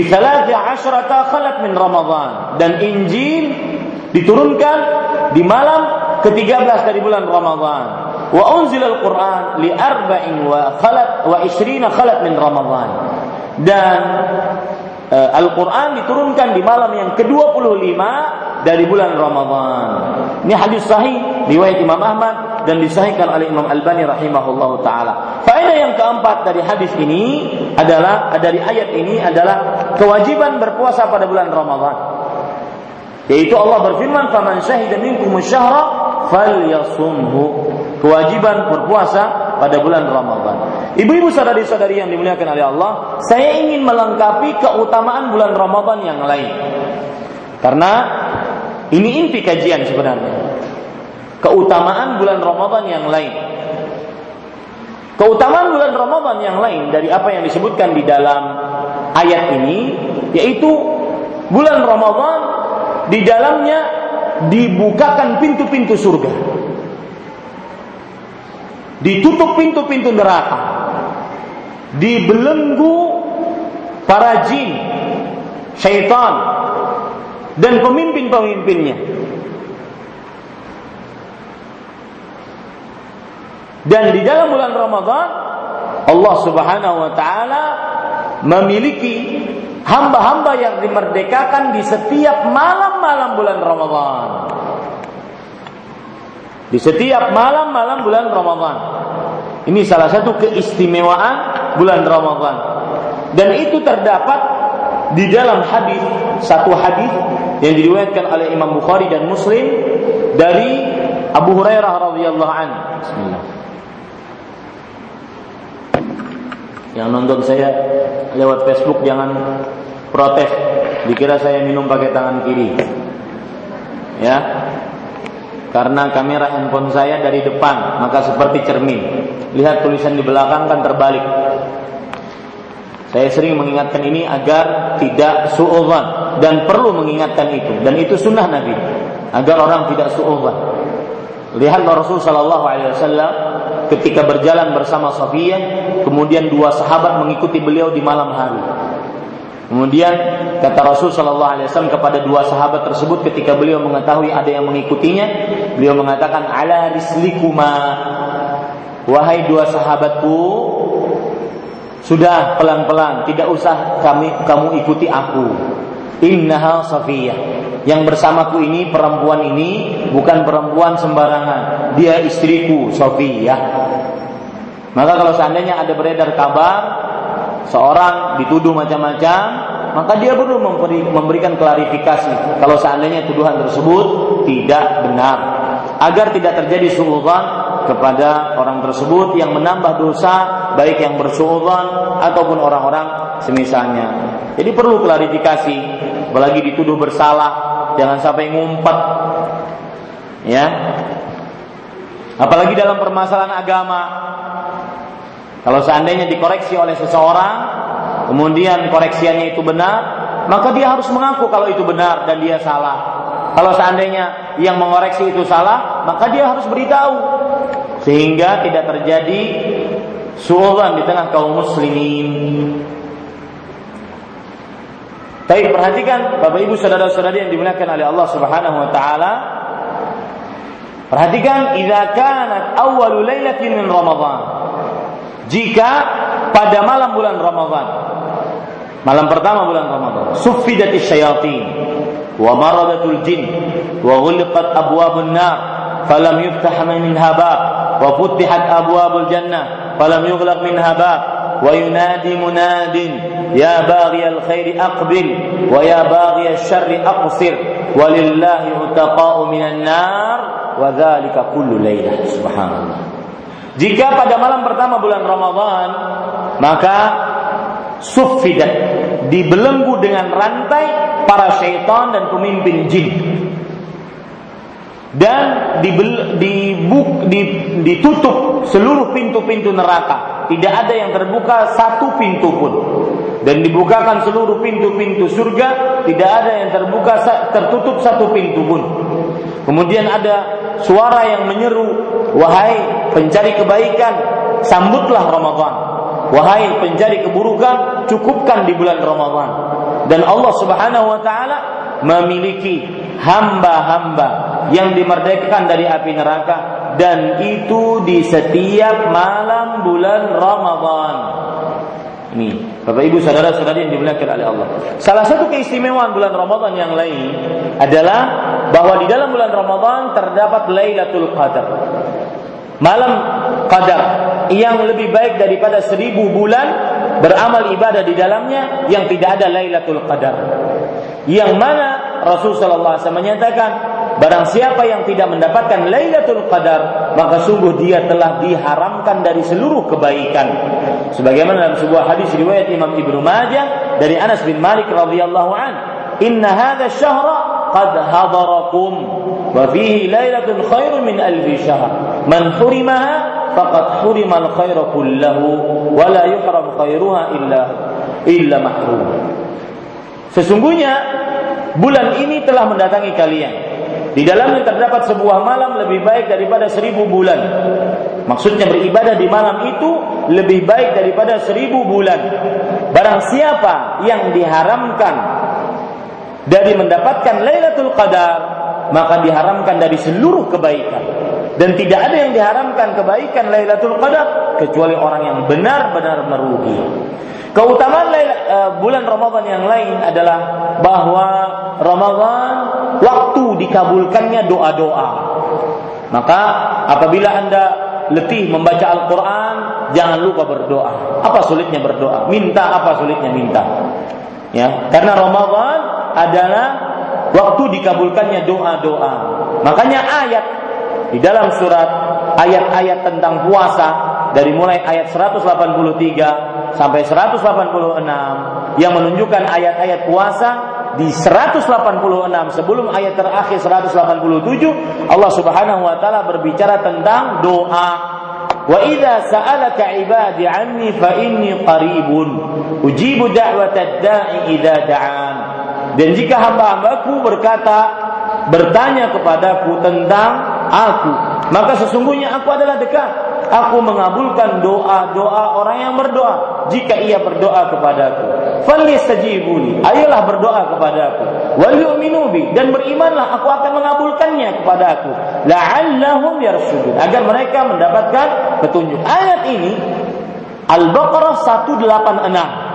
thalathi asyrata khalat min Ramadan. Dan Injil diturunkan di malam ke-13 dari bulan Ramadan. Wa unzil al-Quran li arba'in wa khalat wa ishrina khalat min Ramadan. Dan uh, Al-Quran diturunkan di malam yang ke-25 dari bulan Ramadan. Ini hadis sahih riwayat Imam Ahmad dan disahihkan oleh Imam Albani rahimahullahu taala. Faedah yang keempat dari hadis ini adalah dari ayat ini adalah kewajiban berpuasa pada bulan Ramadan. Yaitu Allah berfirman, "Faman syahida minkum syahra falyasumhu." Kewajiban berpuasa pada bulan Ramadan. Ibu-ibu saudari-saudari yang dimuliakan oleh Allah, saya ingin melengkapi keutamaan bulan Ramadan yang lain. Karena ini inti kajian sebenarnya. Keutamaan bulan Ramadan yang lain. Keutamaan bulan Ramadan yang lain dari apa yang disebutkan di dalam ayat ini yaitu bulan Ramadan di dalamnya dibukakan pintu-pintu surga. Ditutup pintu-pintu neraka. Dibelenggu para jin, syaitan, dan pemimpin-pemimpinnya. Dan di dalam bulan Ramadan Allah Subhanahu wa taala memiliki hamba-hamba yang dimerdekakan di setiap malam-malam bulan Ramadan. Di setiap malam-malam bulan Ramadan. Ini salah satu keistimewaan bulan Ramadan. Dan itu terdapat di dalam hadis satu hadis yang diriwayatkan oleh Imam Bukhari dan Muslim dari Abu Hurairah radhiyallahu. Bismillah. Yang nonton saya lewat Facebook jangan protes, dikira saya minum pakai tangan kiri. Ya. Karena kamera handphone saya dari depan, maka seperti cermin. Lihat tulisan di belakang kan terbalik. Saya sering mengingatkan ini agar tidak su'udzan dan perlu mengingatkan itu dan itu sunnah Nabi agar orang tidak su'udzan. Lihat Rasul Shallallahu Alaihi Wasallam ketika berjalan bersama Sofia, kemudian dua sahabat mengikuti beliau di malam hari. Kemudian kata Rasul Shallallahu Alaihi Wasallam kepada dua sahabat tersebut ketika beliau mengetahui ada yang mengikutinya, beliau mengatakan ala rislikuma wahai dua sahabatku sudah pelan-pelan tidak usah kami kamu ikuti aku. Innaha safiyah. Yang bersamaku ini perempuan ini bukan perempuan sembarangan. Dia istriku Sofiyah maka kalau seandainya ada beredar kabar seorang dituduh macam-macam, maka dia perlu memberi, memberikan klarifikasi. Kalau seandainya tuduhan tersebut tidak benar. Agar tidak terjadi suudzon kepada orang tersebut yang menambah dosa baik yang bersuudzon ataupun orang-orang semisalnya. Jadi perlu klarifikasi apalagi dituduh bersalah jangan sampai ngumpet ya apalagi dalam permasalahan agama kalau seandainya dikoreksi oleh seseorang, kemudian koreksiannya itu benar, maka dia harus mengaku kalau itu benar dan dia salah. Kalau seandainya yang mengoreksi itu salah, maka dia harus beritahu sehingga tidak terjadi suudzon di tengah kaum muslimin. Tapi perhatikan Bapak Ibu saudara-saudari yang dimuliakan oleh Allah Subhanahu wa taala. Perhatikan idza kanat awwalu lailatin min Ramadan jika pada malam bulan Ramadan malam pertama bulan Ramadan suffidati syayatin wa maradatul jin wa ghuliqat abwabun nar falam yuftah minha bab jannah falam yughlaq minha bab. Wa yunadi munadin ya baghi alkhair aqbil wa ya baghi alsyarri aqsir. Walillahi utaqa'u minan nar wa dhalika kullu lailah subhanallah. Jika pada malam pertama bulan Ramadan, maka sufidat dibelenggu dengan rantai para syaitan dan pemimpin jin dan dibel, dibuk, di, ditutup seluruh pintu-pintu neraka. Tidak ada yang terbuka satu pintu pun. Dan dibukakan seluruh pintu-pintu surga, tidak ada yang terbuka tertutup satu pintu pun. Kemudian ada suara yang menyeru, "Wahai pencari kebaikan, sambutlah Ramadan. Wahai pencari keburukan, cukupkan di bulan Ramadan." Dan Allah Subhanahu wa taala memiliki hamba-hamba yang dimerdekakan dari api neraka dan itu di setiap malam bulan Ramadan. Ini Bapak Ibu saudara-saudari yang dimuliakan oleh Allah. Salah satu keistimewaan bulan Ramadan yang lain adalah bahwa di dalam bulan Ramadan terdapat Lailatul Qadar. Malam Qadar yang lebih baik daripada seribu bulan beramal ibadah di dalamnya yang tidak ada Lailatul Qadar. Yang mana Rasul sallallahu alaihi wasallam menyatakan Barang siapa yang tidak mendapatkan Lailatul Qadar, maka sungguh dia telah diharamkan dari seluruh kebaikan. Sebagaimana dalam sebuah hadis riwayat Imam Ibnu Majah dari Anas bin Malik radhiyallahu an, "Inna hadha syahra qad hadarakum wa fihi lailatul khair min alfi syahr. Man hurimaha faqad hurimal khairu kulluhu wa la yuhram khairuha illa illa mahrum." Sesungguhnya bulan ini telah mendatangi kalian di dalamnya terdapat sebuah malam lebih baik daripada seribu bulan. Maksudnya beribadah di malam itu lebih baik daripada seribu bulan. Barang siapa yang diharamkan dari mendapatkan Lailatul Qadar, maka diharamkan dari seluruh kebaikan. Dan tidak ada yang diharamkan kebaikan Lailatul Qadar kecuali orang yang benar-benar merugi. Keutamaan uh, bulan Ramadan yang lain adalah bahwa Ramadan waktu dikabulkannya doa-doa. Maka apabila Anda letih membaca Al-Qur'an, jangan lupa berdoa. Apa sulitnya berdoa? Minta apa sulitnya minta? Ya, karena Ramadan adalah waktu dikabulkannya doa-doa. Makanya ayat di dalam surat ayat-ayat tentang puasa dari mulai ayat 183 sampai 186 yang menunjukkan ayat-ayat puasa di 186 sebelum ayat terakhir 187 Allah Subhanahu wa taala berbicara tentang doa Wa idza sa'alaka 'ibadi 'anni fa inni qaribun ujibu da'watad da'i idza da'an. Dan jika hamba-hambaku berkata bertanya kepadaku tentang aku, maka sesungguhnya aku adalah dekat aku mengabulkan doa-doa orang yang berdoa jika ia berdoa kepadaku. Falyastajibuni. Ayolah berdoa kepadaku. Wal yu'minu bi dan berimanlah aku akan mengabulkannya kepadaku. La'allahum yarshudun. Agar mereka mendapatkan petunjuk. Ayat ini Al-Baqarah 186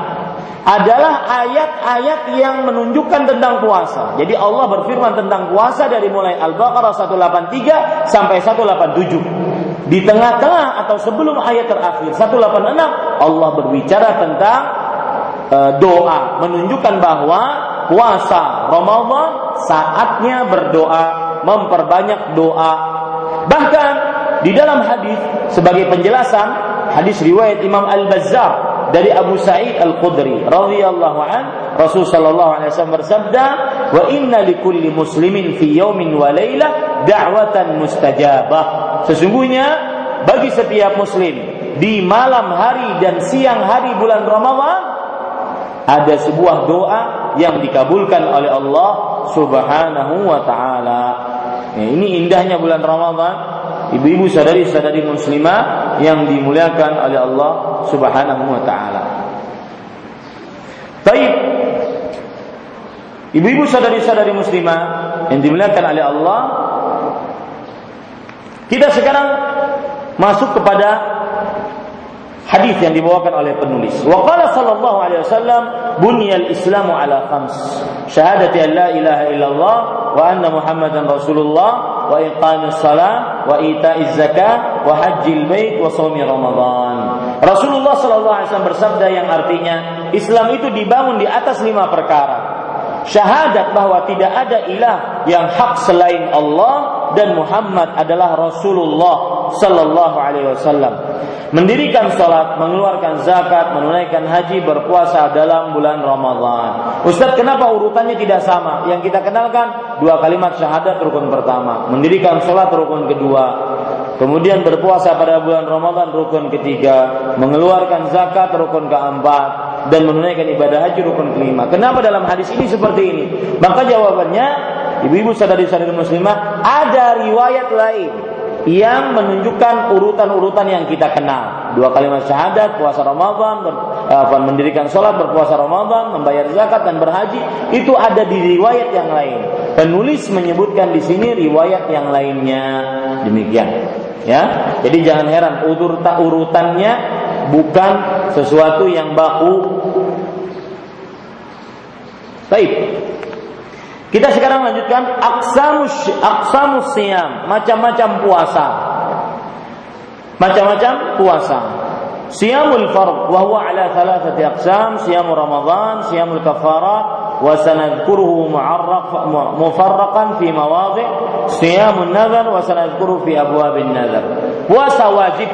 adalah ayat-ayat yang menunjukkan tentang puasa. Jadi Allah berfirman tentang puasa dari mulai Al-Baqarah 183 sampai 187. Di tengah-tengah atau sebelum ayat terakhir 186 Allah berbicara tentang e, doa, menunjukkan bahwa puasa Ramadan saatnya berdoa, memperbanyak doa. Bahkan di dalam hadis sebagai penjelasan hadis riwayat Imam Al-Bazzar dari Abu Sa'id Al-Khudri radhiyallahu an Rasul sallallahu alaihi wasallam bersabda wa inna likulli muslimin fi yaumin wa lailah da'watan mustajabah sesungguhnya bagi setiap muslim di malam hari dan siang hari bulan Ramadan ada sebuah doa yang dikabulkan oleh Allah Subhanahu wa taala. Ya, ini indahnya bulan Ramadan ibu-ibu sadari-sadari muslimah yang dimuliakan oleh Allah Subhanahu wa taala. Baik. Ibu-ibu sadari-sadari muslimah yang dimuliakan oleh Allah, kita sekarang masuk kepada hadis yang dibawakan oleh penulis. Wa qala sallallahu alaihi wasallam bunyal islamu ala khams. Syahadati an la ilaha illallah wa anna muhammadan rasulullah wa iqamis salat wa ita'iz zakah wa hajjil bait wa shaumi ramadan. Rasulullah sallallahu alaihi wasallam bersabda yang artinya Islam itu dibangun di atas lima perkara. Syahadat bahwa tidak ada ilah yang hak selain Allah dan Muhammad adalah Rasulullah sallallahu alaihi wasallam mendirikan sholat, mengeluarkan zakat, menunaikan haji, berpuasa dalam bulan Ramadan. Ustaz, kenapa urutannya tidak sama? Yang kita kenalkan dua kalimat syahadat rukun pertama, mendirikan sholat rukun kedua, kemudian berpuasa pada bulan Ramadan rukun ketiga, mengeluarkan zakat rukun keempat, dan menunaikan ibadah haji rukun kelima. Kenapa dalam hadis ini seperti ini? Maka jawabannya, ibu-ibu sadari-sadari muslimah, ada riwayat lain yang menunjukkan urutan-urutan yang kita kenal. Dua kalimat syahadat, puasa Ramadan, ber, apa, mendirikan sholat, berpuasa Ramadan, membayar zakat dan berhaji, itu ada di riwayat yang lain. Penulis menyebutkan di sini riwayat yang lainnya. Demikian. Ya, jadi jangan heran urutan urutannya bukan sesuatu yang baku. Baik. Kita sekarang lanjutkan aksamus aksamus siam, macam-macam puasa. Macam-macam puasa. Siyamul fard wa huwa ala thalathati aqsam, siyam Ramadan, siyamul kafarat wa sanadhkuruhu mu'arraf mufarraqan fi mawadhi' siyamun nadhar wa sanadhkuruhu fi abwabin nadhar. Puasa wajib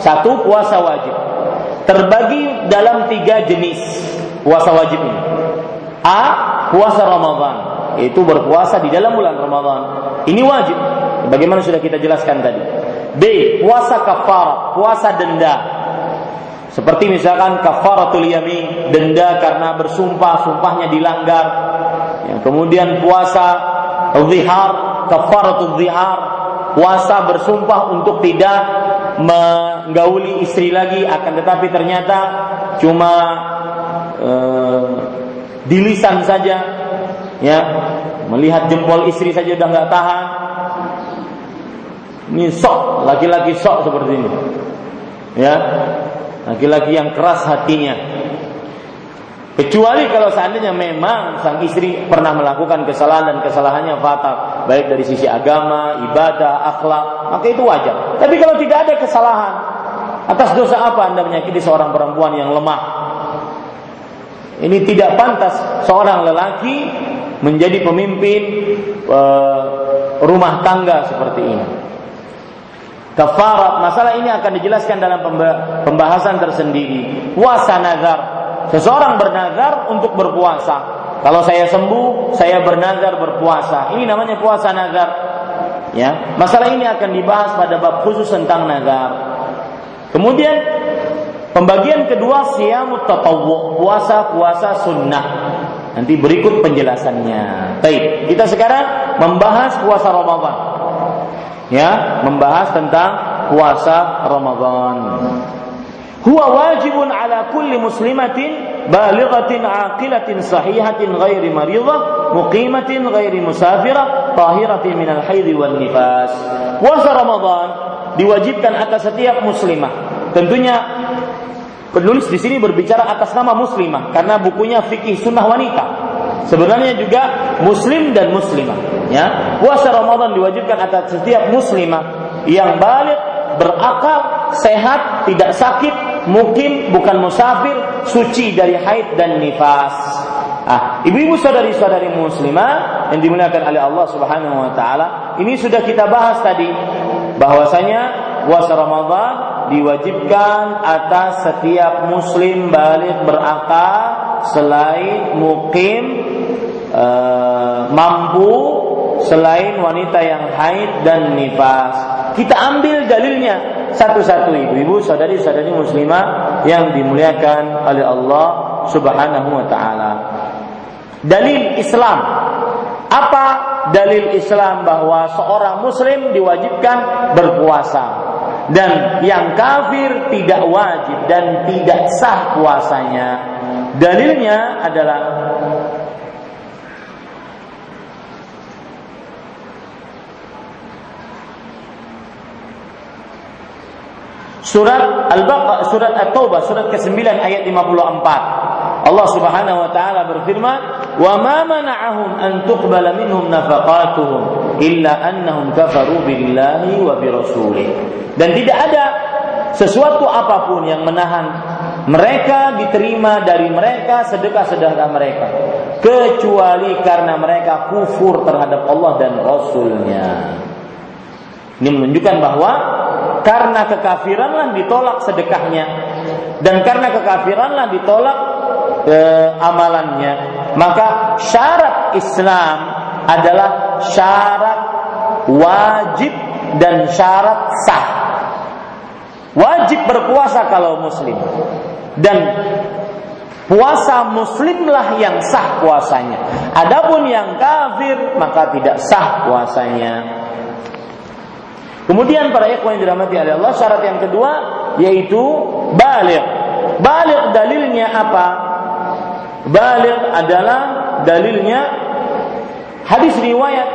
satu puasa wajib terbagi dalam tiga jenis puasa wajib ini. A. Puasa Ramadan yaitu berpuasa di dalam bulan Ramadan. Ini wajib. Bagaimana sudah kita jelaskan tadi. B. Puasa kafar, puasa denda. Seperti misalkan kafaratul yamin, denda karena bersumpah, sumpahnya dilanggar. Ya, kemudian puasa zihar, kafaratul zihar, puasa bersumpah untuk tidak menggauli istri lagi akan tetapi ternyata cuma uh, di lisan saja ya melihat jempol istri saja udah nggak tahan ini sok laki-laki sok seperti ini ya laki-laki yang keras hatinya Kecuali kalau seandainya memang sang istri pernah melakukan kesalahan dan kesalahannya fatal, baik dari sisi agama, ibadah, akhlak, maka itu wajar. Tapi kalau tidak ada kesalahan, atas dosa apa Anda menyakiti seorang perempuan yang lemah? Ini tidak pantas seorang lelaki menjadi pemimpin uh, rumah tangga seperti ini. Kafarat, masalah ini akan dijelaskan dalam pembahasan tersendiri. Puasa nazar, Seseorang bernazar untuk berpuasa. Kalau saya sembuh, saya bernazar berpuasa. Ini namanya puasa nazar. Ya, masalah ini akan dibahas pada bab khusus tentang nazar. Kemudian pembagian kedua siyamut tatawwu, puasa-puasa sunnah. Nanti berikut penjelasannya. Baik, kita sekarang membahas puasa Ramadan. Ya, membahas tentang puasa Ramadan. Huwa wajibun ala kulli muslimatin balighatin aqilatin sahihatin ghairi maridah muqimatin ghairi musafirah tahiratin minal haid wal nifas. Puasa Ramadan diwajibkan atas setiap muslimah. Tentunya penulis di sini berbicara atas nama muslimah karena bukunya fikih sunnah wanita sebenarnya juga muslim dan muslimah ya puasa Ramadan diwajibkan atas setiap muslimah yang balik berakal sehat tidak sakit mukim bukan musafir, suci dari haid dan nifas. Ah, ibu-ibu saudari-saudari muslimah yang dimuliakan oleh Allah Subhanahu wa taala, ini sudah kita bahas tadi bahwasanya puasa Ramadan diwajibkan atas setiap muslim balik berakal selain mukim e, mampu selain wanita yang haid dan nifas. Kita ambil dalilnya satu-satu ibu-ibu saudari-saudari muslimah yang dimuliakan oleh Allah Subhanahu wa taala. Dalil Islam. Apa dalil Islam bahwa seorang muslim diwajibkan berpuasa dan yang kafir tidak wajib dan tidak sah puasanya. Dalilnya adalah Surat Al-Baqarah, surat At-Taubah, surat ke-9 ayat 54. Allah Subhanahu wa taala berfirman, "Wa ma mana'ahum an tuqbala minhum nafaqatuhum illa annahum kafaru billahi wa bi rasulih." Dan tidak ada sesuatu apa pun yang menahan mereka diterima dari mereka sedekah-sedekah mereka kecuali karena mereka kufur terhadap Allah dan Rasulnya. Ini menunjukkan bahwa karena kekafiranlah ditolak sedekahnya dan karena kekafiranlah ditolak e, amalannya maka syarat Islam adalah syarat wajib dan syarat sah wajib berpuasa kalau muslim dan puasa muslimlah yang sah puasanya adapun yang kafir maka tidak sah puasanya Kemudian para ikhwan yang dirahmati oleh Allah, syarat yang kedua yaitu balik. Balik dalilnya apa? Balik adalah dalilnya hadis riwayat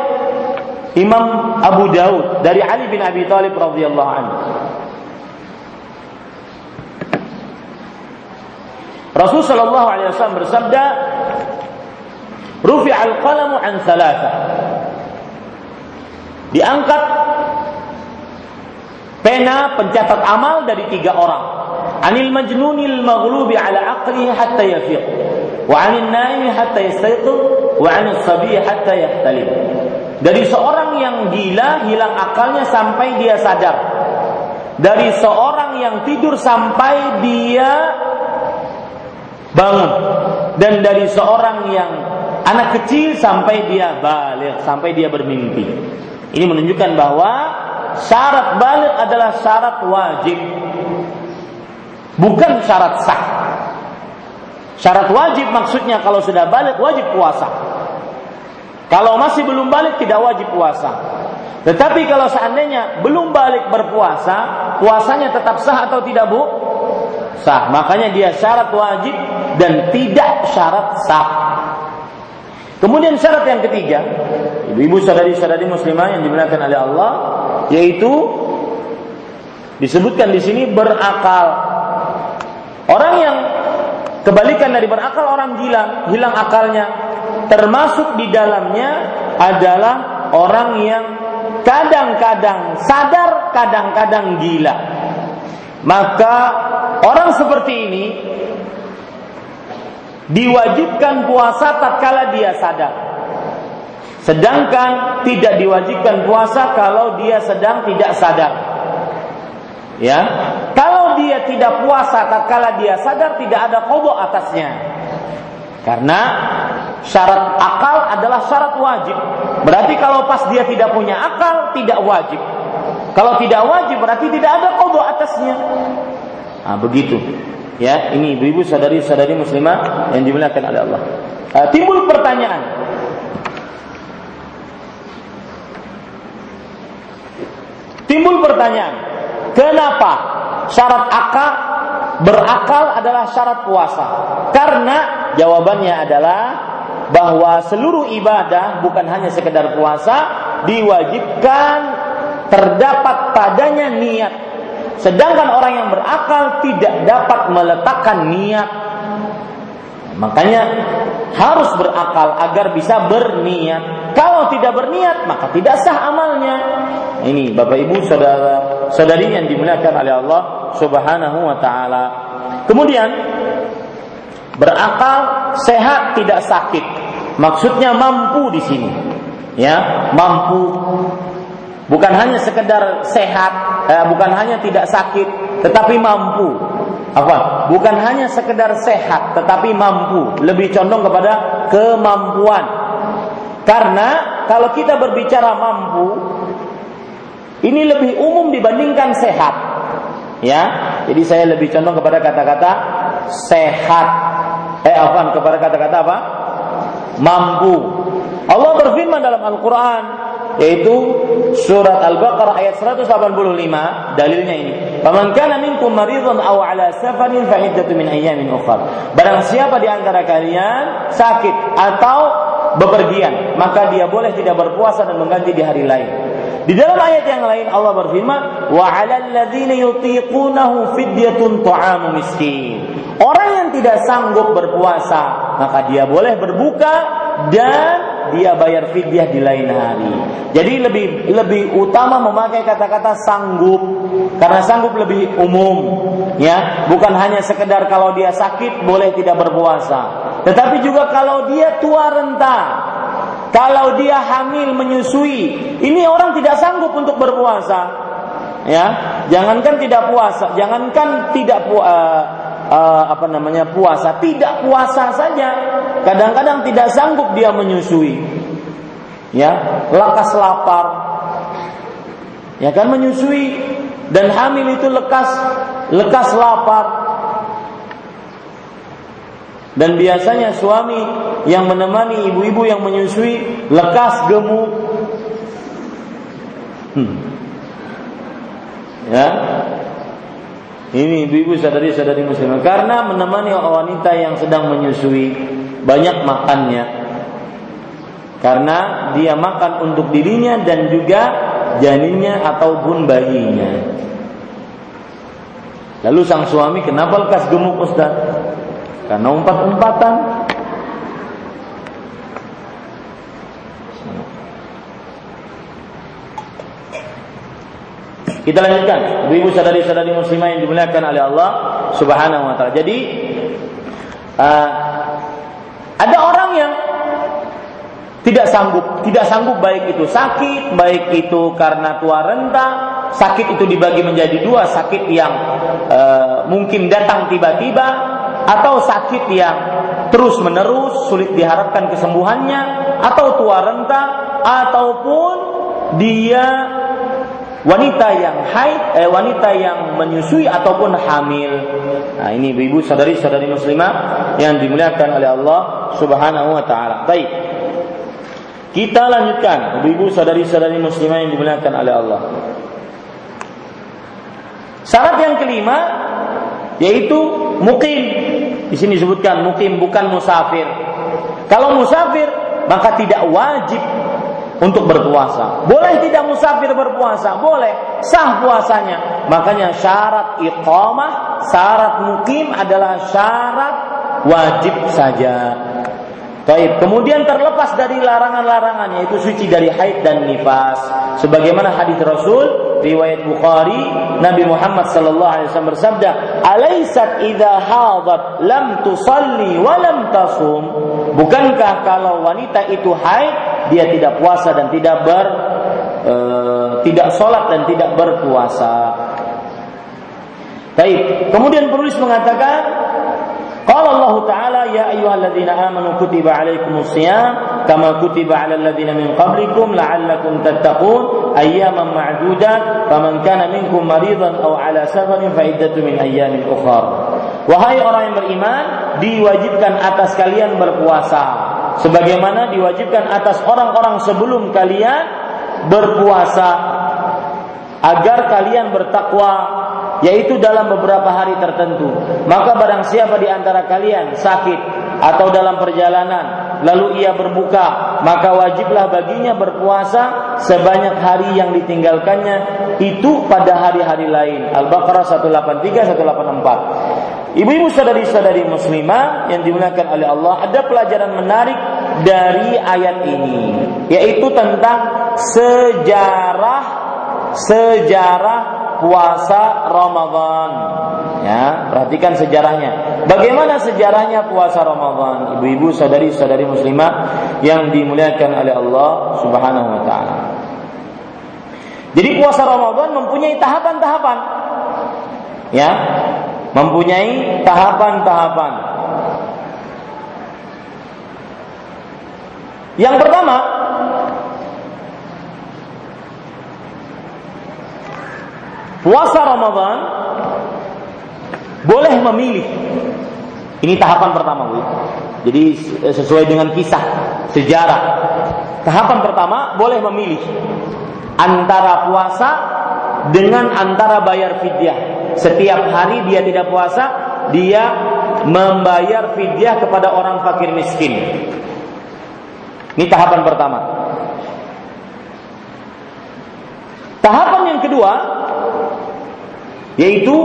Imam Abu Daud dari Ali bin Abi Thalib radhiyallahu anhu. Rasul sallallahu alaihi wasallam bersabda, "Rufi al-qalamu an thalatha." Diangkat pena pencatat amal dari tiga orang. Anil majnunil maghlubi ala aqlihi hatta yafiq. Wa naimi hatta yastayqid wa sabi hatta yahtalim. Dari seorang yang gila hilang akalnya sampai dia sadar. Dari seorang yang tidur sampai dia bangun. Dan dari seorang yang anak kecil sampai dia balik, sampai dia bermimpi. Ini menunjukkan bahwa syarat balik adalah syarat wajib. Bukan syarat sah. Syarat wajib maksudnya kalau sudah balik wajib puasa. Kalau masih belum balik tidak wajib puasa. Tetapi kalau seandainya belum balik berpuasa, puasanya tetap sah atau tidak bu? Sah. Makanya dia syarat wajib dan tidak syarat sah. Kemudian syarat yang ketiga, ibu-ibu saudari-saudari muslimah yang dimuliakan oleh Allah, yaitu disebutkan di sini berakal. Orang yang kebalikan dari berakal orang gila, hilang akalnya. Termasuk di dalamnya adalah orang yang kadang-kadang sadar, kadang-kadang gila. Maka orang seperti ini diwajibkan puasa tatkala dia sadar. Sedangkan tidak diwajibkan puasa kalau dia sedang tidak sadar. Ya, kalau dia tidak puasa tatkala dia sadar tidak ada kodok atasnya. Karena syarat akal adalah syarat wajib. Berarti kalau pas dia tidak punya akal tidak wajib. Kalau tidak wajib berarti tidak ada kodok atasnya. Nah, begitu. Ya, ini ibu-ibu sadari-sadari muslimah yang dimuliakan oleh Allah. Uh, timbul pertanyaan. Timbul pertanyaan, kenapa syarat akal berakal adalah syarat puasa? Karena Jawabannya adalah bahwa seluruh ibadah bukan hanya sekedar puasa diwajibkan terdapat padanya niat. Sedangkan orang yang berakal tidak dapat meletakkan niat. Makanya harus berakal agar bisa berniat. Kalau tidak berniat maka tidak sah amalnya. Ini Bapak Ibu saudara saudari yang dimuliakan oleh Allah Subhanahu wa taala. Kemudian Berakal sehat tidak sakit. Maksudnya mampu di sini. Ya, mampu. Bukan hanya sekedar sehat, eh, bukan hanya tidak sakit, tetapi mampu. Apa? Bukan hanya sekedar sehat, tetapi mampu. Lebih condong kepada kemampuan. Karena kalau kita berbicara mampu, ini lebih umum dibandingkan sehat. Ya, jadi saya lebih condong kepada kata-kata sehat Eh afan kepada kata-kata apa? Mampu. Allah berfirman dalam Al-Qur'an yaitu surat Al-Baqarah ayat 185 dalilnya ini. Faman kana minkum maridun aw ala safarin fa min ayyamin ukhra. Barang siapa di antara kalian sakit atau bepergian, maka dia boleh tidak berpuasa dan mengganti di hari lain. Di dalam ayat yang lain Allah berfirman, "Wa 'alal ladzina yutiqunahu fidyatun ta'amu miskin." Orang yang tidak sanggup berpuasa, maka dia boleh berbuka dan dia bayar fidyah di lain hari. Jadi lebih lebih utama memakai kata-kata sanggup karena sanggup lebih umum, ya, bukan hanya sekedar kalau dia sakit boleh tidak berpuasa, tetapi juga kalau dia tua renta, kalau dia hamil menyusui, ini orang tidak sanggup untuk berpuasa. Ya, jangankan tidak puasa, jangankan tidak puasa uh, uh, apa namanya puasa, tidak puasa saja. Kadang-kadang tidak sanggup dia menyusui. Ya, lekas lapar. Ya kan menyusui dan hamil itu lekas lekas lapar. Dan biasanya suami yang menemani ibu-ibu yang menyusui lekas gemuk. Hmm. Ya, ini ibu-ibu sadari-sadari muslimah karena menemani wanita yang sedang menyusui banyak makannya. Karena dia makan untuk dirinya dan juga janinnya ataupun bayinya. Lalu sang suami kenapa lekas gemuk Ustaz? Karena umpat-umpatan Kita lanjutkan, ibu-ibu sadari-sadari muslimah yang dimuliakan oleh Allah Subhanahu wa taala. Jadi uh, ada orang yang tidak sanggup, tidak sanggup baik itu sakit, baik itu karena tua renta, sakit itu dibagi menjadi dua, sakit yang uh, mungkin datang tiba-tiba atau sakit yang terus menerus sulit diharapkan kesembuhannya atau tua renta ataupun dia wanita yang haid, eh, wanita yang menyusui ataupun hamil. Nah, ini ibu-ibu saudari-saudari muslimah yang dimuliakan oleh Allah Subhanahu wa taala. Baik. Kita lanjutkan, ibu-ibu saudari-saudari muslimah yang dimuliakan oleh Allah. Syarat yang kelima yaitu mukim. Di sini disebutkan mukim bukan musafir. Kalau musafir maka tidak wajib untuk berpuasa. Boleh tidak musafir berpuasa? Boleh. Sah puasanya. Makanya syarat iqamah, syarat mukim adalah syarat wajib saja. Baik, kemudian terlepas dari larangan-larangan yaitu suci dari haid dan nifas. Sebagaimana hadis Rasul riwayat Bukhari, Nabi Muhammad sallallahu alaihi wasallam bersabda, "Alaisat idza hadat lam tusalli wa lam tasum?" Bukankah kalau wanita itu haid, dia tidak puasa dan tidak ber e, tidak sholat dan tidak berpuasa. Baik, kemudian penulis mengatakan Qala Allah Ta'ala ya ayyuhalladzina amanu kutiba alaikumus siyam kama kutiba alal ladzina min qablikum la'allakum tattaqun ayyaman ma'dudat faman kana minkum maridan aw ala safarin fa iddatu min ayyamin ukhra Wahai orang yang beriman, diwajibkan atas kalian berpuasa Sebagaimana diwajibkan atas orang-orang sebelum kalian berpuasa. Agar kalian bertakwa yaitu dalam beberapa hari tertentu. Maka barang siapa di antara kalian sakit atau dalam perjalanan lalu ia berbuka, maka wajiblah baginya berpuasa sebanyak hari yang ditinggalkannya itu pada hari-hari lain. Al-Baqarah 183 184. Ibu-ibu sadari-sadari muslimah yang dimuliakan oleh Allah, ada pelajaran menarik dari ayat ini, yaitu tentang sejarah sejarah puasa Ramadan. Ya, perhatikan sejarahnya. Bagaimana sejarahnya puasa Ramadan? Ibu-ibu, saudari-saudari muslimah yang dimuliakan oleh Allah Subhanahu wa taala. Jadi puasa Ramadan mempunyai tahapan-tahapan. Ya. Mempunyai tahapan-tahapan. Yang pertama, puasa Ramadan boleh memilih. Ini tahapan pertama, Bu. Jadi sesuai dengan kisah sejarah. Tahapan pertama boleh memilih antara puasa dengan antara bayar fidyah. Setiap hari dia tidak puasa, dia membayar fidyah kepada orang fakir miskin. Ini tahapan pertama. Tahapan yang kedua, yaitu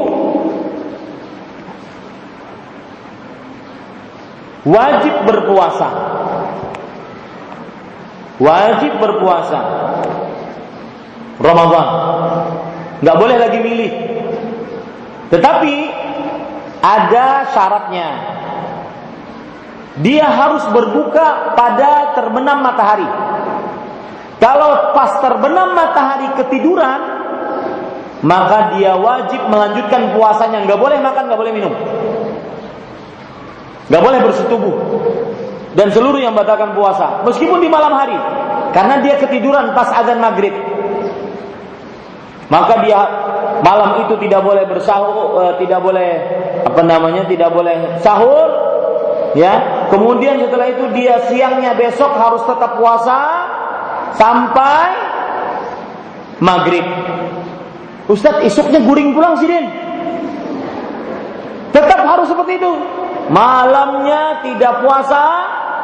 wajib berpuasa. Wajib berpuasa. Ramadan. Nggak boleh lagi milih. Tetapi ada syaratnya. Dia harus berbuka pada terbenam matahari. Kalau pas terbenam matahari ketiduran, maka dia wajib melanjutkan puasanya. Nggak boleh makan, nggak boleh minum, nggak boleh bersetubuh dan seluruh yang batalkan puasa, meskipun di malam hari, karena dia ketiduran pas azan maghrib. Maka dia malam itu tidak boleh bersahur, eh, tidak boleh apa namanya, tidak boleh sahur, ya. Kemudian setelah itu dia siangnya besok harus tetap puasa sampai maghrib. Ustaz isuknya guring pulang sih Din. Tetap harus seperti itu. Malamnya tidak puasa,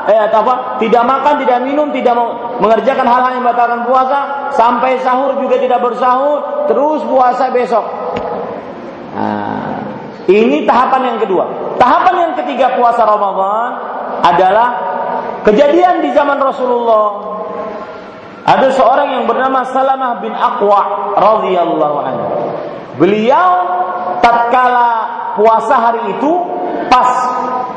eh apa? Tidak makan, tidak minum, tidak mengerjakan hal-hal yang membatalkan puasa, sampai sahur juga tidak bersahur, terus puasa besok. Nah, ini tahapan yang kedua. Tahapan yang ketiga puasa Ramadan adalah kejadian di zaman Rasulullah ada seorang yang bernama Salamah bin Aqwa radhiyallahu anhu. Beliau tatkala puasa hari itu pas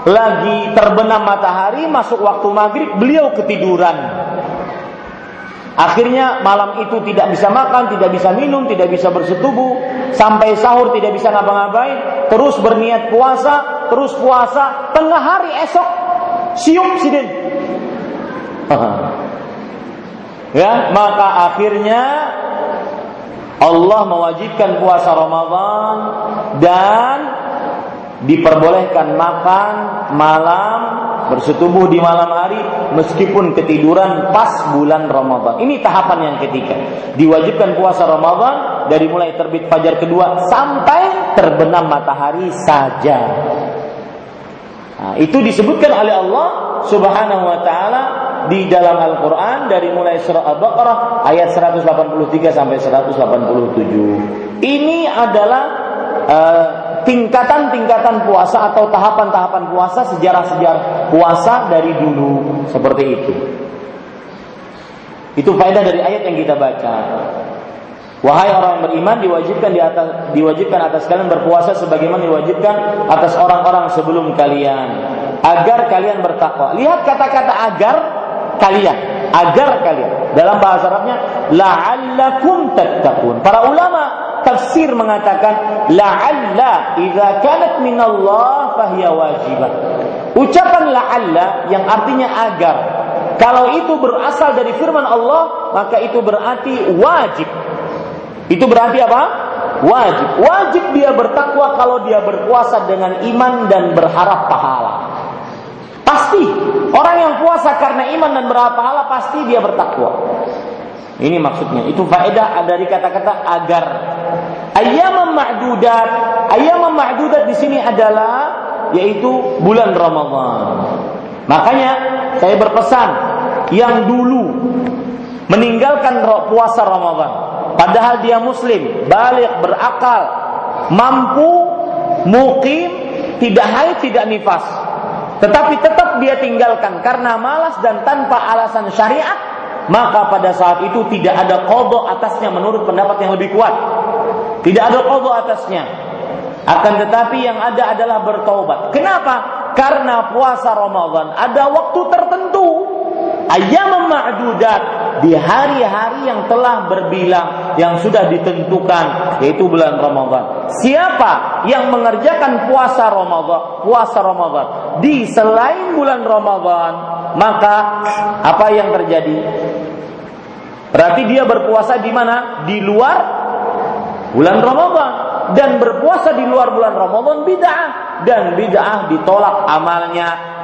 lagi terbenam matahari masuk waktu maghrib beliau ketiduran. Akhirnya malam itu tidak bisa makan, tidak bisa minum, tidak bisa bersetubuh, sampai sahur tidak bisa ngapa-ngapain, terus berniat puasa, terus puasa, tengah hari esok siup sidin. Ya, maka akhirnya Allah mewajibkan puasa Ramadan dan diperbolehkan makan malam bersetubuh di malam hari meskipun ketiduran pas bulan Ramadan. Ini tahapan yang ketiga. Diwajibkan puasa Ramadan dari mulai terbit fajar kedua sampai terbenam matahari saja. Nah, itu disebutkan oleh Allah Subhanahu wa taala di dalam Al-Qur'an dari mulai surah Al-Baqarah ayat 183 sampai 187. Ini adalah uh, tingkatan-tingkatan puasa atau tahapan-tahapan puasa sejarah-sejarah puasa dari dulu seperti itu. Itu faedah dari ayat yang kita baca. Wahai orang yang beriman diwajibkan di atas diwajibkan atas kalian berpuasa sebagaimana diwajibkan atas orang-orang sebelum kalian agar kalian bertakwa. Lihat kata-kata agar kalian, agar kalian. Dalam bahasa Arabnya la'allakum tattaqun. Para ulama tafsir mengatakan la'alla idza kanat minallah fahiya wajibah. Ucapan la'alla yang artinya agar kalau itu berasal dari firman Allah maka itu berarti wajib. Itu berarti apa? Wajib. Wajib dia bertakwa kalau dia berpuasa dengan iman dan berharap pahala. Pasti orang yang puasa karena iman dan berharap pahala pasti dia bertakwa. Ini maksudnya. Itu faedah dari kata-kata agar. Ayam ma'dudat. Ayam ma'dudat di sini adalah yaitu bulan Ramadan. Makanya saya berpesan yang dulu meninggalkan puasa Ramadan padahal dia muslim, balik, berakal, mampu, mukim, tidak haid, tidak nifas. Tetapi tetap dia tinggalkan karena malas dan tanpa alasan syariat maka pada saat itu tidak ada kodok atasnya menurut pendapat yang lebih kuat. Tidak ada kodok atasnya. Akan tetapi yang ada adalah bertobat. Kenapa? Karena puasa Ramadan ada waktu tertentu. Ayam ma'dudat di hari-hari yang telah berbilang yang sudah ditentukan yaitu bulan Ramadan. Siapa yang mengerjakan puasa Ramadan, puasa Ramadan di selain bulan Ramadan, maka apa yang terjadi? Berarti dia berpuasa di mana? Di luar bulan Ramadan dan berpuasa di luar bulan Ramadan bid'ah dan bid'ah ditolak amalnya.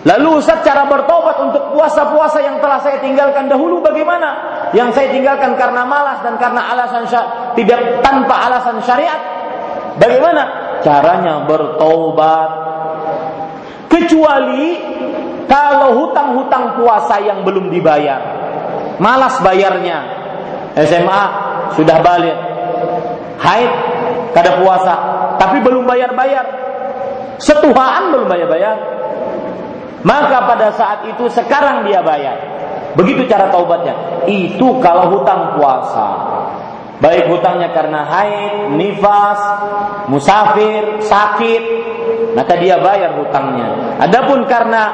Lalu Ustaz cara bertobat untuk puasa-puasa yang telah saya tinggalkan dahulu bagaimana? Yang saya tinggalkan karena malas dan karena alasan tidak tanpa alasan syariat. Bagaimana? Caranya bertobat. Kecuali kalau hutang-hutang puasa yang belum dibayar malas bayarnya. SMA sudah balik, haid kada puasa, tapi belum bayar-bayar. Setuhaan belum bayar-bayar. Maka pada saat itu sekarang dia bayar. Begitu cara taubatnya. Itu kalau hutang puasa. Baik hutangnya karena haid, nifas, musafir, sakit, maka dia bayar hutangnya. Adapun karena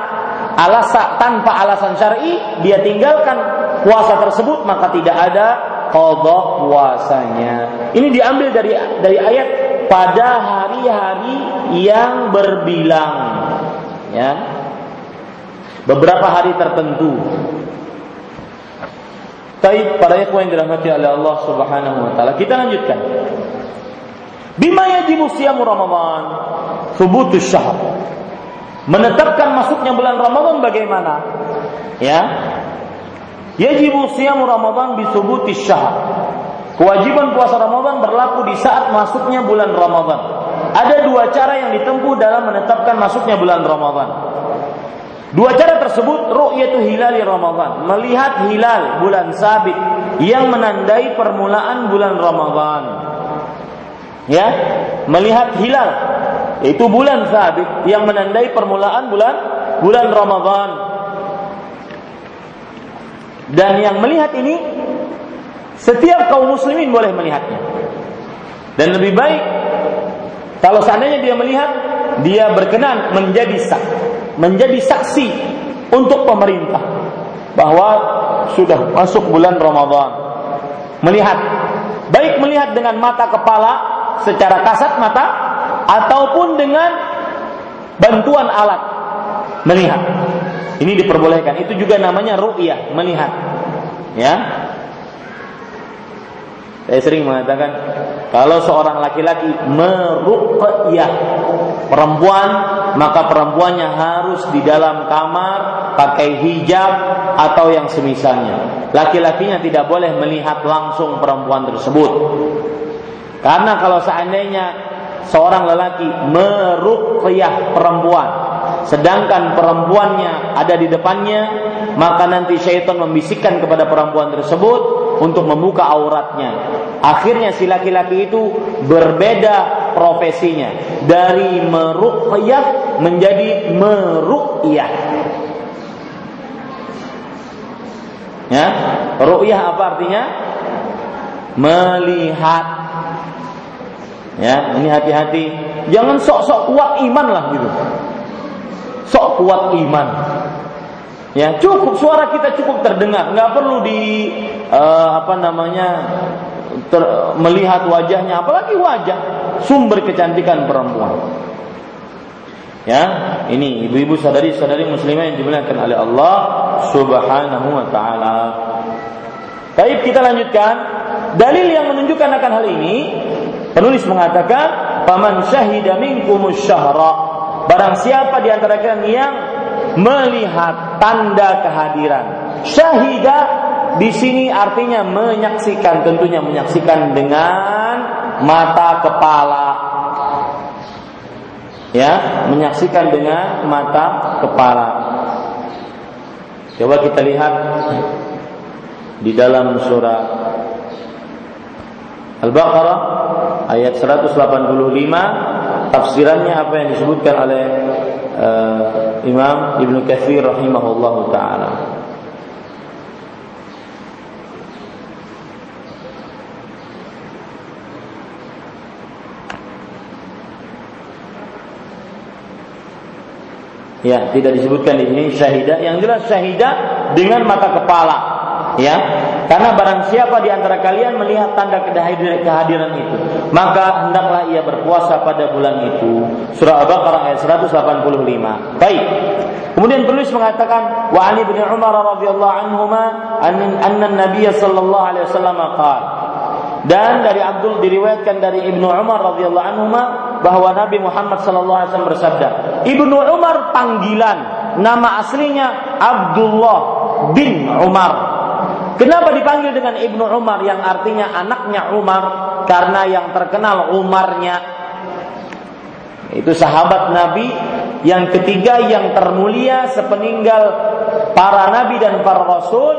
alasan tanpa alasan syar'i dia tinggalkan puasa tersebut maka tidak ada qadha puasanya. Ini diambil dari dari ayat pada hari-hari yang berbilang ya. Beberapa hari tertentu. Taib para ikhwan yang dirahmati oleh Allah Subhanahu wa taala. Kita lanjutkan. Bima yajibu siyamu Ramadan? Thubutus syahr. Menetapkan masuknya bulan Ramadan bagaimana? Ya, Yajibu siyamu Ramadan bisubuti syahr. Kewajiban puasa Ramadan berlaku di saat masuknya bulan Ramadan. Ada dua cara yang ditempuh dalam menetapkan masuknya bulan Ramadan. Dua cara tersebut ru'yatu hilali Ramadan, melihat hilal bulan sabit yang menandai permulaan bulan Ramadan. Ya, melihat hilal itu bulan sabit yang menandai permulaan bulan bulan Ramadan. Dan yang melihat ini setiap kaum muslimin boleh melihatnya. Dan lebih baik kalau seandainya dia melihat, dia berkenan menjadi sak, menjadi saksi untuk pemerintah bahwa sudah masuk bulan Ramadan. Melihat, baik melihat dengan mata kepala secara kasat mata ataupun dengan bantuan alat melihat. Ini diperbolehkan. Itu juga namanya ru'yah, melihat. Ya. Saya sering mengatakan kalau seorang laki-laki meruqyah perempuan, maka perempuannya harus di dalam kamar pakai hijab atau yang semisalnya. Laki-lakinya tidak boleh melihat langsung perempuan tersebut. Karena kalau seandainya seorang lelaki meruqyah perempuan sedangkan perempuannya ada di depannya maka nanti syaitan membisikkan kepada perempuan tersebut untuk membuka auratnya akhirnya si laki-laki itu berbeda profesinya dari meruqyah menjadi meruqyah ya ru'yah apa artinya melihat Ya, ini hati-hati. Jangan sok-sok kuat iman lah gitu. Sok kuat iman. Ya, cukup suara kita cukup terdengar, nggak perlu di uh, apa namanya ter, melihat wajahnya, apalagi wajah sumber kecantikan perempuan. Ya, ini ibu-ibu sadari-sadari muslimah yang dimuliakan oleh Allah Subhanahu wa taala. Baik, kita lanjutkan. Dalil yang menunjukkan akan hal ini Penulis mengatakan, "Paman syahida minkumus syahra." Barang siapa di antara kalian yang melihat tanda kehadiran. Syahida di sini artinya menyaksikan, tentunya menyaksikan dengan mata kepala. Ya, menyaksikan dengan mata kepala. Coba kita lihat di dalam surah Al-Baqarah ayat 185 tafsirannya apa yang disebutkan oleh uh, Imam Ibnu Katsir rahimahullahu taala. Ya, tidak disebutkan di sini syahidah. Yang jelas syahidah dengan mata kepala. Ya, karena barang siapa di antara kalian melihat tanda kehadiran itu, maka hendaklah ia berpuasa pada bulan itu. Surah Al-Baqarah ayat 185. Baik. Kemudian penulis mengatakan, "Wa Ali bin Umar radhiyallahu anhuma anna Nabi sallallahu alaihi wasallam qala" Dan dari Abdul diriwayatkan dari Ibnu Umar radhiyallahu anhu bahwa Nabi Muhammad sallallahu alaihi wasallam bersabda, Ibnu Umar panggilan nama aslinya Abdullah bin Umar. Kenapa dipanggil dengan Ibnu Umar yang artinya anaknya Umar? Karena yang terkenal Umarnya. Itu sahabat Nabi yang ketiga yang termulia sepeninggal para nabi dan para rasul,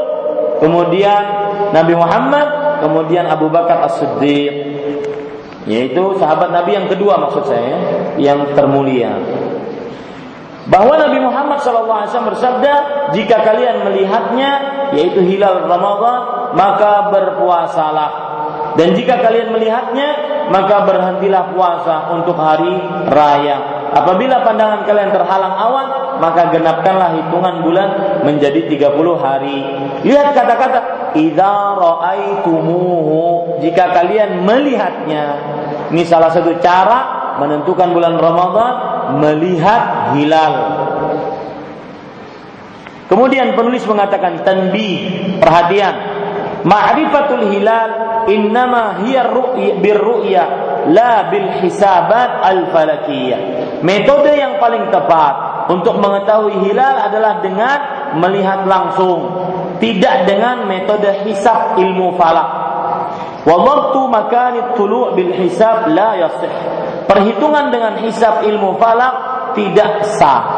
kemudian Nabi Muhammad, kemudian Abu Bakar As-Siddiq. Yaitu sahabat Nabi yang kedua maksud saya, yang termulia bahwa Nabi Muhammad SAW bersabda, jika kalian melihatnya, yaitu hilal Ramadan, maka berpuasalah. Dan jika kalian melihatnya, maka berhentilah puasa untuk hari raya. Apabila pandangan kalian terhalang awan, maka genapkanlah hitungan bulan menjadi 30 hari. Lihat kata-kata, idza ra'aitumuhu. Jika kalian melihatnya. Ini salah satu cara menentukan bulan Ramadan melihat hilal. Kemudian penulis mengatakan tanbih, perhatian. Ma'rifatul hilal innama hiya birru'ya la bil hisabat al falakiyah. Metode yang paling tepat untuk mengetahui hilal adalah dengan melihat langsung, tidak dengan metode hisab ilmu falak. Wa dhabtu makanit tulu' bil hisab la yasih. Perhitungan dengan hisab ilmu falak tidak sah.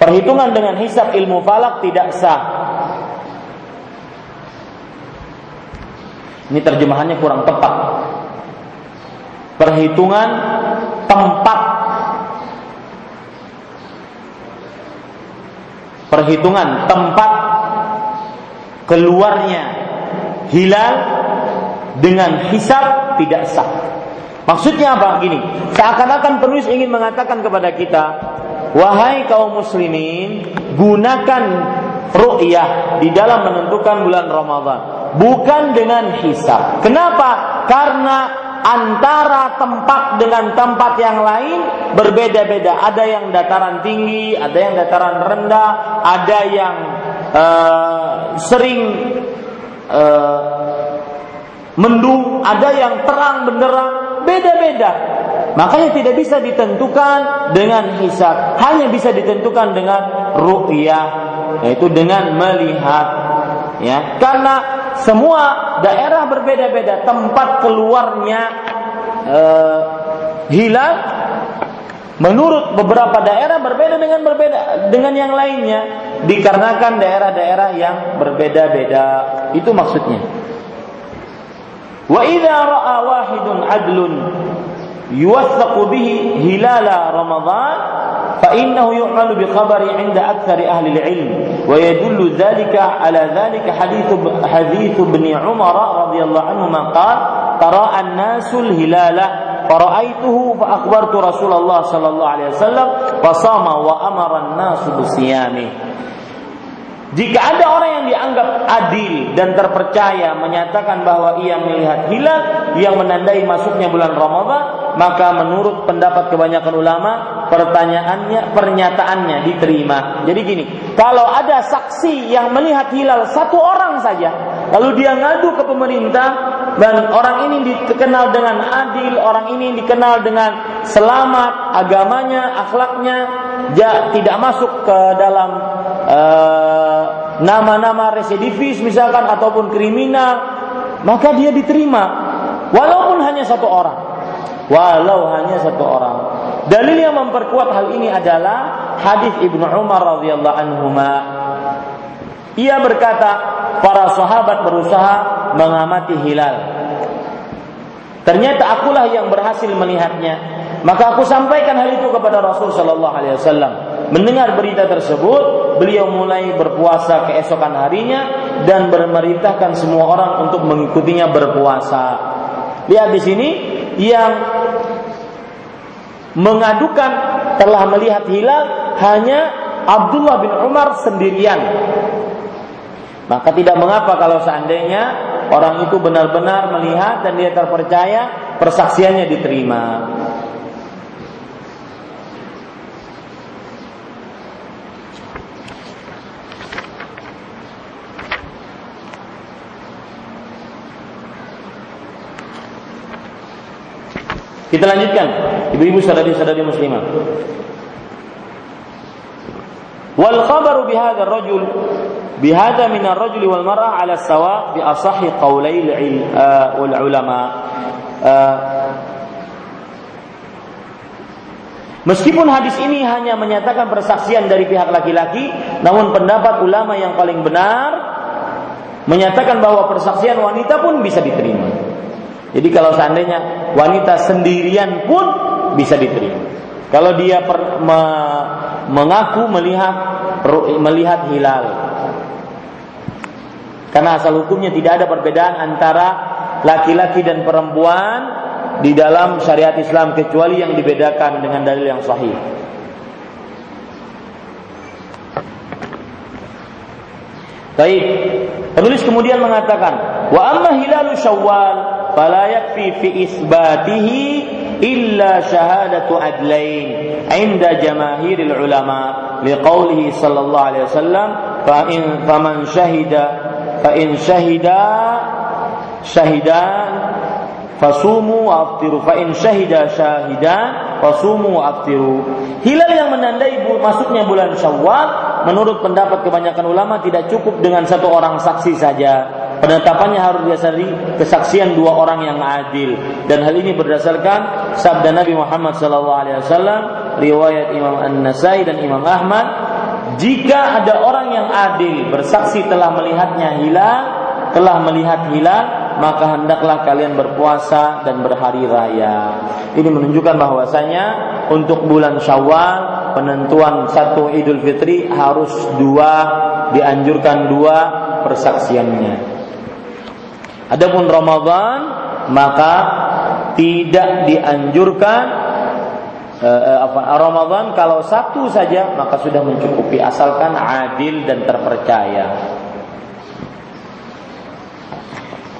Perhitungan dengan hisab ilmu falak tidak sah. Ini terjemahannya kurang tepat. Perhitungan tempat perhitungan tempat keluarnya hilal dengan hisab tidak sah. Maksudnya apa? Gini, seakan-akan penulis ingin mengatakan kepada kita, wahai kaum muslimin, gunakan ru'yah di dalam menentukan bulan Ramadan, bukan dengan hisab. Kenapa? Karena antara tempat dengan tempat yang lain berbeda-beda. Ada yang dataran tinggi, ada yang dataran rendah, ada yang uh, sering uh, mendung, ada yang terang benderang, beda-beda. Makanya tidak bisa ditentukan dengan hisab, hanya bisa ditentukan dengan ru'yah, yaitu dengan melihat. Ya, karena semua daerah berbeda-beda. Tempat keluarnya uh, hilal menurut beberapa daerah berbeda dengan berbeda dengan yang lainnya. Dikarenakan daerah-daerah yang berbeda-beda. Itu maksudnya. Wa idza ra'a wahidun adlun يوثق به هلال رمضان فإنه يعمل بخبر عند أكثر أهل العلم. ويدل ذلك على ذلك حديث حديث ابن عمر رضي الله عنهما قال تراءى الناس الهلال فرأيته فأخبرت رسول الله صلى الله عليه وسلم فصام وأمر الناس بصيامه. Jika ada orang yang dianggap adil dan terpercaya menyatakan bahwa ia melihat hilal yang menandai masuknya bulan Ramadan, maka menurut pendapat kebanyakan ulama, pertanyaannya, pernyataannya diterima. Jadi gini, kalau ada saksi yang melihat hilal satu orang saja, lalu dia ngadu ke pemerintah dan orang ini dikenal dengan adil, orang ini dikenal dengan selamat agamanya, akhlaknya, tidak masuk ke dalam uh, nama-nama residivis misalkan ataupun kriminal, maka dia diterima walaupun hanya satu orang. Walau hanya satu orang. Dalil yang memperkuat hal ini adalah hadis Ibnu Umar radhiyallahu anhu. Ia berkata, para sahabat berusaha mengamati hilal. Ternyata akulah yang berhasil melihatnya. Maka aku sampaikan hal itu kepada Rasul Shallallahu Alaihi Wasallam. Mendengar berita tersebut, beliau mulai berpuasa keesokan harinya dan memerintahkan semua orang untuk mengikutinya berpuasa. Lihat di sini yang mengadukan telah melihat hilal hanya Abdullah bin Umar sendirian maka tidak mengapa kalau seandainya orang itu benar-benar melihat dan dia terpercaya, persaksiannya diterima. Kita lanjutkan, ibu-ibu saudari-saudari muslimah. Wal khabaru bihadha rajul bihada minar rajuli wal mar'ah ala sawa bi asahi qawlail eh, wal ulama eh, Meskipun hadis ini hanya menyatakan persaksian dari pihak laki-laki, namun pendapat ulama yang paling benar menyatakan bahwa persaksian wanita pun bisa diterima. Jadi kalau seandainya wanita sendirian pun bisa diterima. Kalau dia per, me, mengaku melihat melihat hilal, karena asal hukumnya tidak ada perbedaan antara laki-laki dan perempuan di dalam syariat Islam kecuali yang dibedakan dengan dalil yang sahih. Baik. Penulis kemudian mengatakan, "Wa amma hilalu Syawal fala yakfi fi isbatihi illa syahadatu adlain 'inda jamaahiril ulama liqaulihi sallallahu alaihi wasallam fa in faman syahida fa in syahida syahidan fasumu aftiru. Fa in syahida syahidan fasumu aftiru. Hilal yang menandai masuknya bulan Syawal menurut pendapat kebanyakan ulama tidak cukup dengan satu orang saksi saja. Penetapannya harus didasari kesaksian dua orang yang adil. Dan hal ini berdasarkan sabda Nabi Muhammad SAW riwayat Imam An-Nasai dan Imam Ahmad jika ada orang yang adil bersaksi telah melihatnya hilal, telah melihat hilal, maka hendaklah kalian berpuasa dan berhari raya. Ini menunjukkan bahwasanya untuk bulan Syawal penentuan satu Idul Fitri harus dua dianjurkan dua persaksiannya. Adapun Ramadan maka tidak dianjurkan apa Ramadan kalau satu saja maka sudah mencukupi asalkan adil dan terpercaya.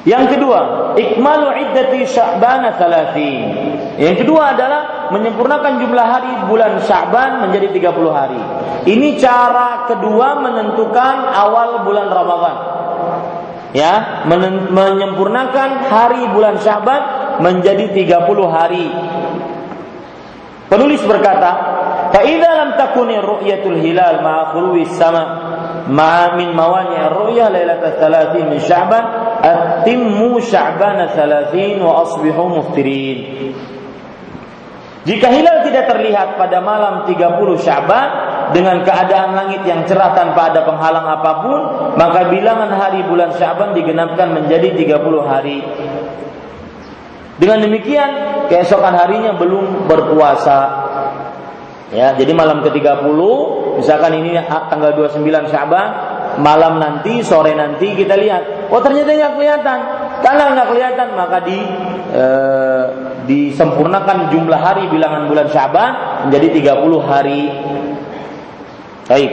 Yang kedua, ikmalu iddati Sya'ban 30. Yang kedua adalah menyempurnakan jumlah hari bulan Sya'ban menjadi 30 hari. Ini cara kedua menentukan awal bulan Ramadan. ya menyempurnakan hari bulan Syaban menjadi 30 hari. Penulis berkata, "Fa idza lam takuni ru'yatul hilal ma'a khuluwi sama ma'a min mawani' ar-ru'ya lailatul 30 min Sya'ban atimmu Sya'ban 30 wa asbihu muftirin." Jika hilal tidak terlihat pada malam 30 Syaban dengan keadaan langit yang cerah tanpa ada penghalang apa pun, maka bilangan hari bulan Syaban digenapkan menjadi 30 hari. Dengan demikian, keesokan harinya belum berpuasa. Ya, jadi malam ke-30, misalkan ini tanggal 29 Syaban, malam nanti, sore nanti kita lihat, oh ternyata nggak kelihatan. Kalau nggak kelihatan, maka di e, disempurnakan jumlah hari bilangan bulan Syaban menjadi 30 hari. Baik.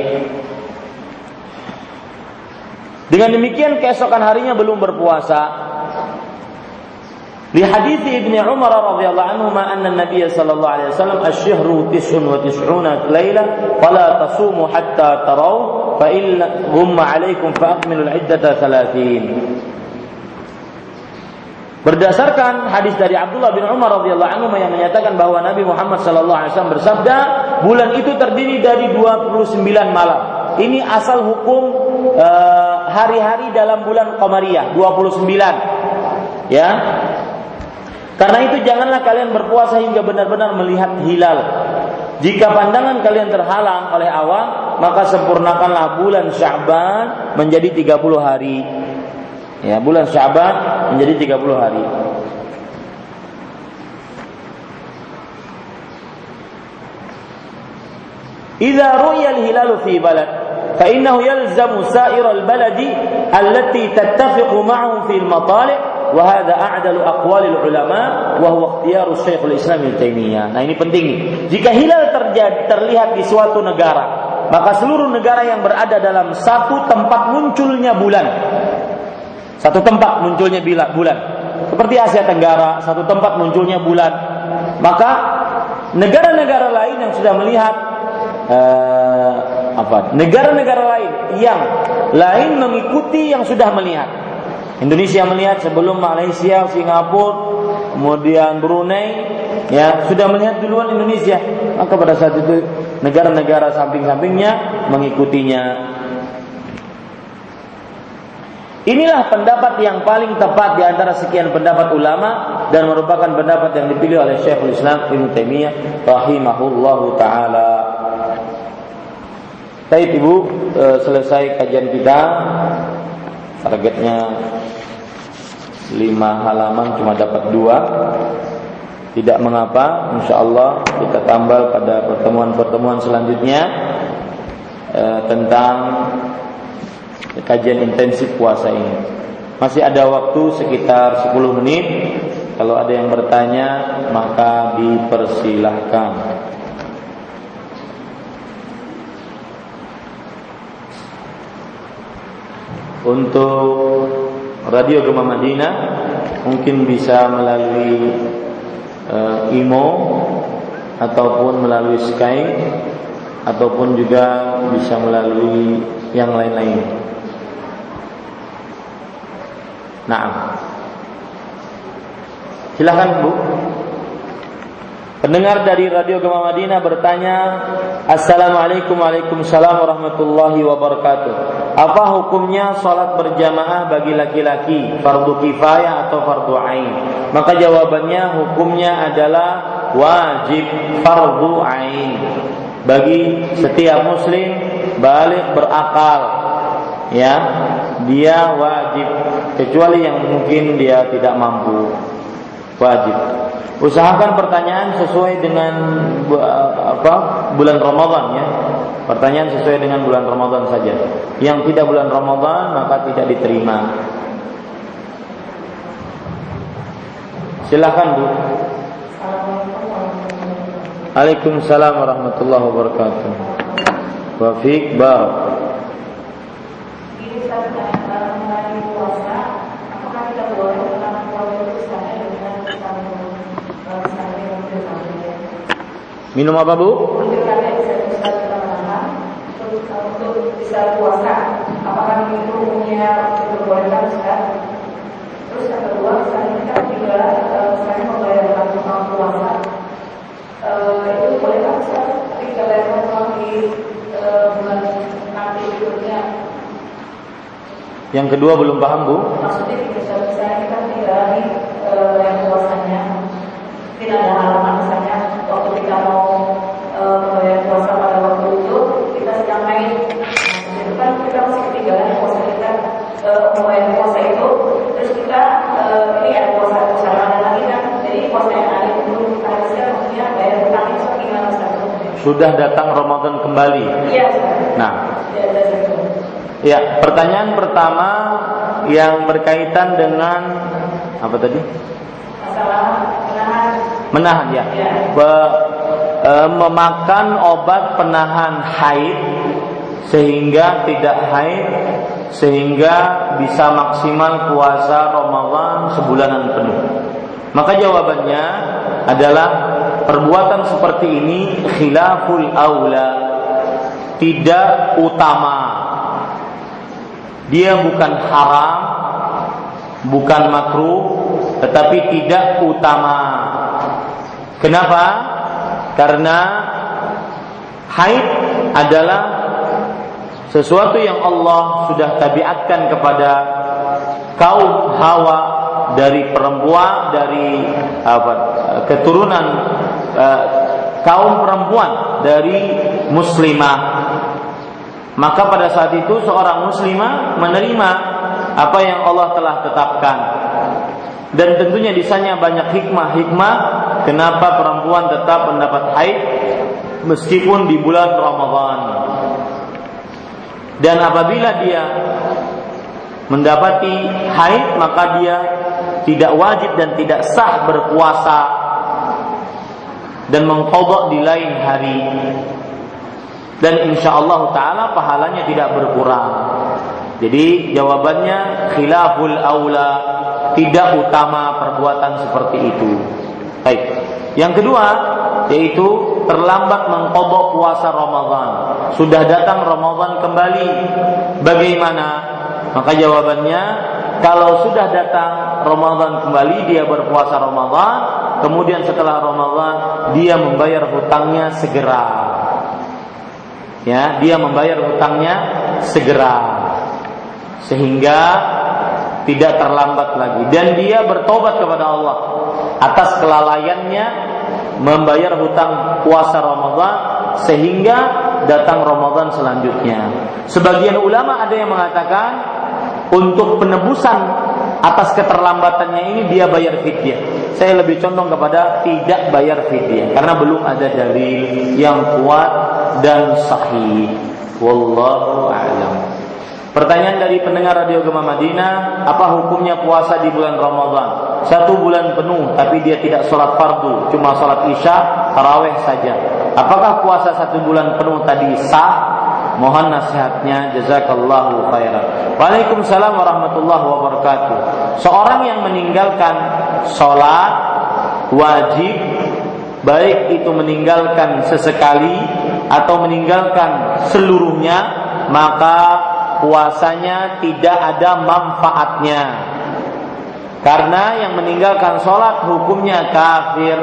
Dengan demikian keesokan harinya belum berpuasa. Di hadis Ibnu Umar radhiyallahu anhu ma anna Nabiy sallallahu alaihi wasallam asy-syahru 99 laila fala tasumu hatta taraw fa in ghumma alaikum fa akmilu al-iddata 30. Berdasarkan hadis dari Abdullah bin Umar radhiyallahu anhu yang menyatakan bahwa Nabi Muhammad sallallahu alaihi wasallam bersabda, bulan itu terdiri dari 29 malam. Ini asal hukum eh, hari-hari uh, dalam bulan Qamariyah, 29. Ya, karena itu janganlah kalian berpuasa hingga benar-benar melihat hilal. Jika pandangan kalian terhalang oleh awan, maka sempurnakanlah bulan Sya'ban menjadi 30 hari. Ya, bulan Sya'ban menjadi 30 hari. Idza ru'ya al-hilalu fi balad fa innahu yalzamu sa'iral baladi allati tattafiqu ma'ahu fil matali' wa hadza a'dalu aqwalil ulama wa huwa ikhtiyaru Syekhul Islam Ibnu Taimiyah. Nah, ini penting nih. Jika hilal terjadi terlihat di suatu negara, maka seluruh negara yang berada dalam satu tempat munculnya bulan. Satu tempat munculnya bulan. Seperti Asia Tenggara, satu tempat munculnya bulan. Maka negara-negara lain yang sudah melihat eh, apa? Negara-negara lain yang lain mengikuti yang sudah melihat. Indonesia melihat sebelum Malaysia, Singapura, kemudian Brunei, ya sudah melihat duluan Indonesia. Maka pada saat itu negara-negara samping-sampingnya mengikutinya. Inilah pendapat yang paling tepat di antara sekian pendapat ulama dan merupakan pendapat yang dipilih oleh Syekhul Islam Ibnu Taimiyah rahimahullahu taala. Baik Ibu, eh, selesai kajian kita targetnya lima halaman cuma dapat dua. Tidak mengapa insya Allah kita tambah pada pertemuan-pertemuan selanjutnya eh, tentang kajian intensif puasa ini. Masih ada waktu sekitar 10 menit. Kalau ada yang bertanya maka dipersilahkan. Untuk radio Gema Madinah mungkin bisa melalui uh, imo ataupun melalui Skype ataupun juga bisa melalui yang lain-lain. Nah, silahkan Bu. Pendengar dari Radio Gema Madinah bertanya, Assalamualaikum warahmatullahi wabarakatuh. Apa hukumnya sholat berjamaah bagi laki-laki, fardu kifayah atau fardu ain? Maka jawabannya hukumnya adalah wajib fardu ain bagi setiap muslim balik berakal. Ya, dia wajib kecuali yang mungkin dia tidak mampu. Wajib. Usahakan pertanyaan sesuai dengan apa bulan Ramadan ya. Pertanyaan sesuai dengan bulan Ramadan saja. Yang tidak bulan Ramadan maka tidak diterima. Silakan Bu. Waalaikumsalam warahmatullahi wabarakatuh. Wafiq barak. Minum apa bu? saya diperbolehkan sekarang. Terus yang kedua, misalnya kita juga misalnya saya membayar kartu keuangan. Uh, eh, itu boleh kan saya ketika bayar uang di uh, bulan nanti berikutnya. Yang kedua belum paham bu? Maksudnya gitu, misalnya perusahaan saya kita tinggalani uh, yang puasanya. Tidak ada halaman misalnya waktu kita mau uh, membayar puasa uh, membayar puasa itu terus kita uh, ini ada puasa puasa Ramadan lagi kan jadi puasa yang ada itu kita harusnya maksudnya bayar hutang itu gimana? Sudah datang Ramadan kembali. Iya. Nah, Ya, ada itu. ya pertanyaan pertama yang berkaitan dengan apa tadi? Masalah menahan Menahan ya. Ya. Be- e, memakan obat penahan haid sehingga tidak haid sehingga bisa maksimal puasa Ramadan sebulanan penuh. Maka jawabannya adalah perbuatan seperti ini khilaful aula tidak utama. Dia bukan haram, bukan makruh, tetapi tidak utama. Kenapa? Karena haid adalah sesuatu yang Allah sudah tabiatkan kepada kaum Hawa dari perempuan dari apa keturunan eh, kaum perempuan dari muslimah. Maka pada saat itu seorang muslimah menerima apa yang Allah telah tetapkan. Dan tentunya di sana banyak hikmah-hikmah kenapa perempuan tetap mendapat haid meskipun di bulan Ramadan dan apabila dia mendapati haid maka dia tidak wajib dan tidak sah berpuasa dan mengkodok di lain hari. Dan insya Allah taala pahalanya tidak berkurang. Jadi jawabannya khilaful aula tidak utama perbuatan seperti itu. Baik. Yang kedua yaitu terlambat mengkodok puasa Ramadan sudah datang Ramadan kembali bagaimana maka jawabannya kalau sudah datang Ramadan kembali dia berpuasa Ramadan, kemudian setelah Ramadan dia membayar hutangnya segera. Ya, dia membayar hutangnya segera. Sehingga tidak terlambat lagi dan dia bertobat kepada Allah atas kelalaiannya membayar hutang puasa Ramadan sehingga datang Ramadan selanjutnya. Sebagian ulama ada yang mengatakan untuk penebusan atas keterlambatannya ini dia bayar fidyah. Saya lebih condong kepada tidak bayar fidyah karena belum ada dalil yang kuat dan sahih. Wallahu a'lam. Pertanyaan dari pendengar Radio Gema Madinah, apa hukumnya puasa di bulan Ramadan? Satu bulan penuh, tapi dia tidak sholat fardu, cuma sholat isya, taraweh saja. Apakah puasa satu bulan penuh tadi sah? Mohon nasihatnya, jazakallahu khairan. Waalaikumsalam warahmatullahi wabarakatuh. Seorang yang meninggalkan sholat wajib, baik itu meninggalkan sesekali atau meninggalkan seluruhnya, maka puasanya tidak ada manfaatnya. Karena yang meninggalkan sholat hukumnya kafir.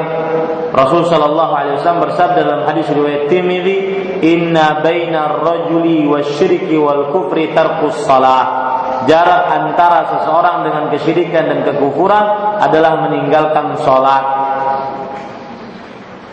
Rasul Shallallahu Alaihi Wasallam bersabda dalam hadis riwayat Tirmidzi, Inna baina rajuli wasyirki wal kufri tarkus salah. Jarak antara seseorang dengan kesyirikan dan kekufuran adalah meninggalkan sholat.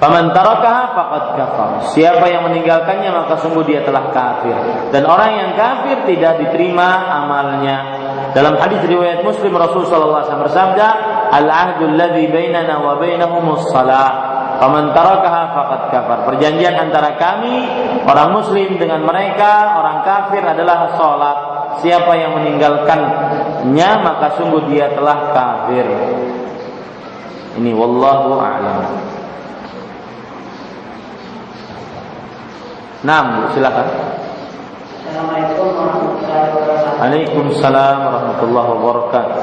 Faman tarakaha faqad kafar. Siapa yang meninggalkannya maka sungguh dia telah kafir. Dan orang yang kafir tidak diterima amalnya. Dalam hadis riwayat Muslim Rasul sallallahu alaihi wasallam bersabda, "Al-ahdu alladhi bainana wa bainahumus salah." Faman tarakaha faqad kafar. Perjanjian antara kami orang muslim dengan mereka orang kafir adalah salat. Siapa yang meninggalkannya maka sungguh dia telah kafir. Ini wallahu a'lam. Nah, silakan. Assalamualaikum warahmatullahi wabarakatuh. Waalaikumsalam warahmatullahi wabarakatuh.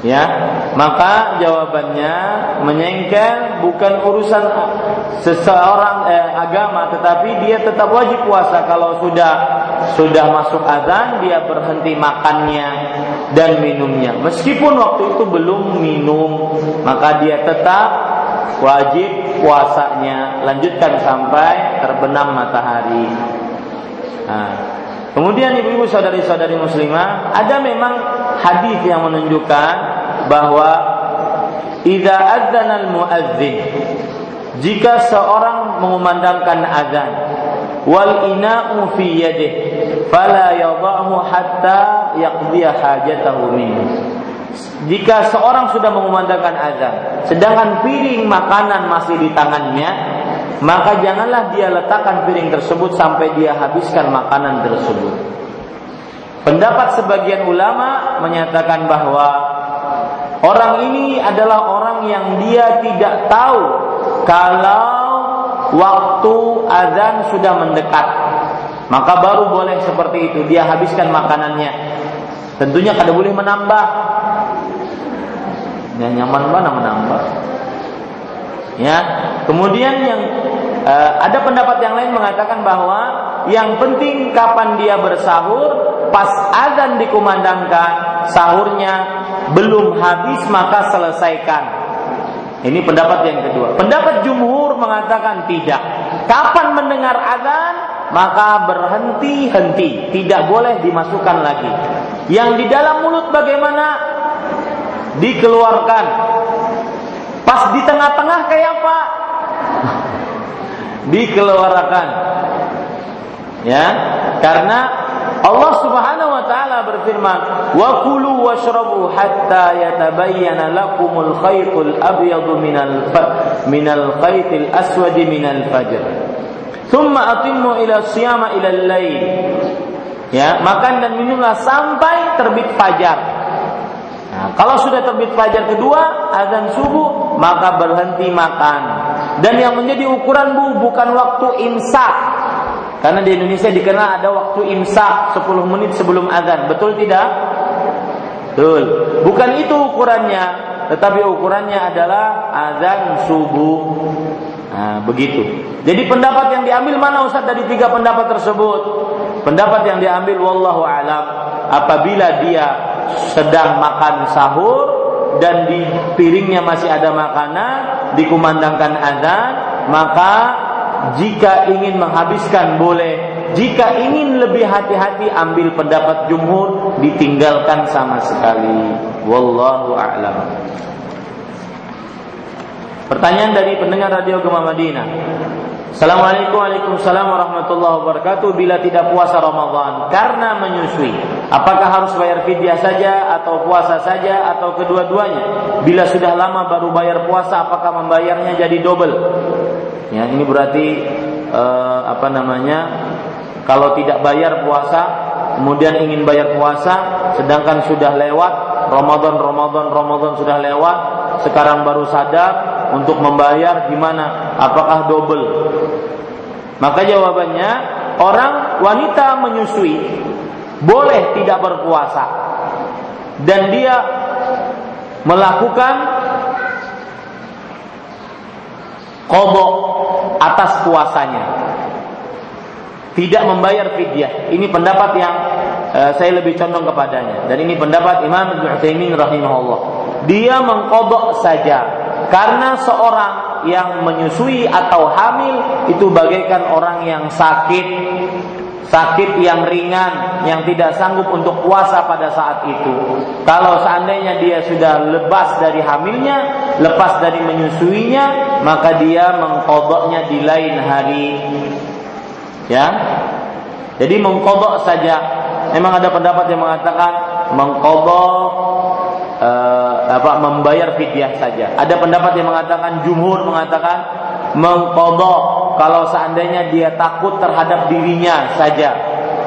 Ya, maka jawabannya menyengkel bukan urusan seseorang eh, agama, tetapi dia tetap wajib puasa kalau sudah sudah masuk azan dia berhenti makannya dan minumnya. Meskipun waktu itu belum minum, maka dia tetap wajib puasanya lanjutkan sampai terbenam matahari. Nah, Kemudian ibu-ibu saudari-saudari muslimah, ada memang hadis yang menunjukkan bahwa idza adzana al-muadzin jika seorang mengumandangkan azan wal ina'u fi fala yadhahu hatta yaqdiya hajatahu minhu jika seorang sudah mengumandangkan azan sedangkan piring makanan masih di tangannya maka janganlah dia letakkan piring tersebut sampai dia habiskan makanan tersebut. Pendapat sebagian ulama menyatakan bahwa orang ini adalah orang yang dia tidak tahu kalau waktu azan sudah mendekat. Maka baru boleh seperti itu dia habiskan makanannya. Tentunya kada boleh menambah. Ya nyaman mana menambah. Ya, kemudian yang uh, ada pendapat yang lain mengatakan bahwa yang penting kapan dia bersahur, pas azan dikumandangkan, sahurnya belum habis maka selesaikan. Ini pendapat yang kedua. Pendapat jumhur mengatakan tidak. Kapan mendengar azan, maka berhenti-henti, tidak boleh dimasukkan lagi. Yang di dalam mulut bagaimana? Dikeluarkan Pas di tengah-tengah kayak apa? Dikeluarkan. Ya, karena Allah Subhanahu wa taala berfirman, "Wa kulu washrabu hatta yatabayyana lakumul khaytul abyadu minal minal khaytil aswadi minal fajr." Thumma atimmu ila siyama ila lail. Ya, makan dan minumlah sampai terbit fajar. Nah, kalau sudah terbit fajar kedua, azan subuh, maka berhenti makan. Dan yang menjadi ukuran bu bukan waktu imsak. Karena di Indonesia dikenal ada waktu imsak 10 menit sebelum azan. Betul tidak? Betul. Bukan itu ukurannya, tetapi ukurannya adalah azan subuh. Nah, begitu. Jadi pendapat yang diambil mana Ustaz dari tiga pendapat tersebut? Pendapat yang diambil wallahu alam apabila dia sedang makan sahur dan di piringnya masih ada makanan, dikumandangkan azan, maka jika ingin menghabiskan boleh, jika ingin lebih hati-hati ambil pendapat jumhur, ditinggalkan sama sekali. Wallahu a'lam. Pertanyaan dari pendengar radio Gema Madinah. Assalamualaikum Waalaikumsalam warahmatullahi wabarakatuh Bila tidak puasa Ramadan Karena menyusui Apakah harus bayar fidyah saja Atau puasa saja Atau kedua-duanya Bila sudah lama baru bayar puasa Apakah membayarnya jadi double Ya ini berarti eh, Apa namanya Kalau tidak bayar puasa Kemudian ingin bayar puasa Sedangkan sudah lewat Ramadan, Ramadan, Ramadan sudah lewat Sekarang baru sadar untuk membayar gimana? Apakah double? Maka jawabannya orang wanita menyusui boleh tidak berpuasa dan dia melakukan kodok atas puasanya. Tidak membayar fidyah. Ini pendapat yang uh, saya lebih condong kepadanya. Dan ini pendapat Imam Ibnu Utsaimin rahimahullah. Dia mengkodok saja karena seorang yang menyusui atau hamil itu bagaikan orang yang sakit, sakit yang ringan, yang tidak sanggup untuk puasa pada saat itu. Kalau seandainya dia sudah lepas dari hamilnya, lepas dari menyusuinya, maka dia mengkodoknya di lain hari. Ya, jadi mengkodok saja. Memang ada pendapat yang mengatakan mengkodok uh, apa membayar fidyah saja. Ada pendapat yang mengatakan jumhur mengatakan mengkodok kalau seandainya dia takut terhadap dirinya saja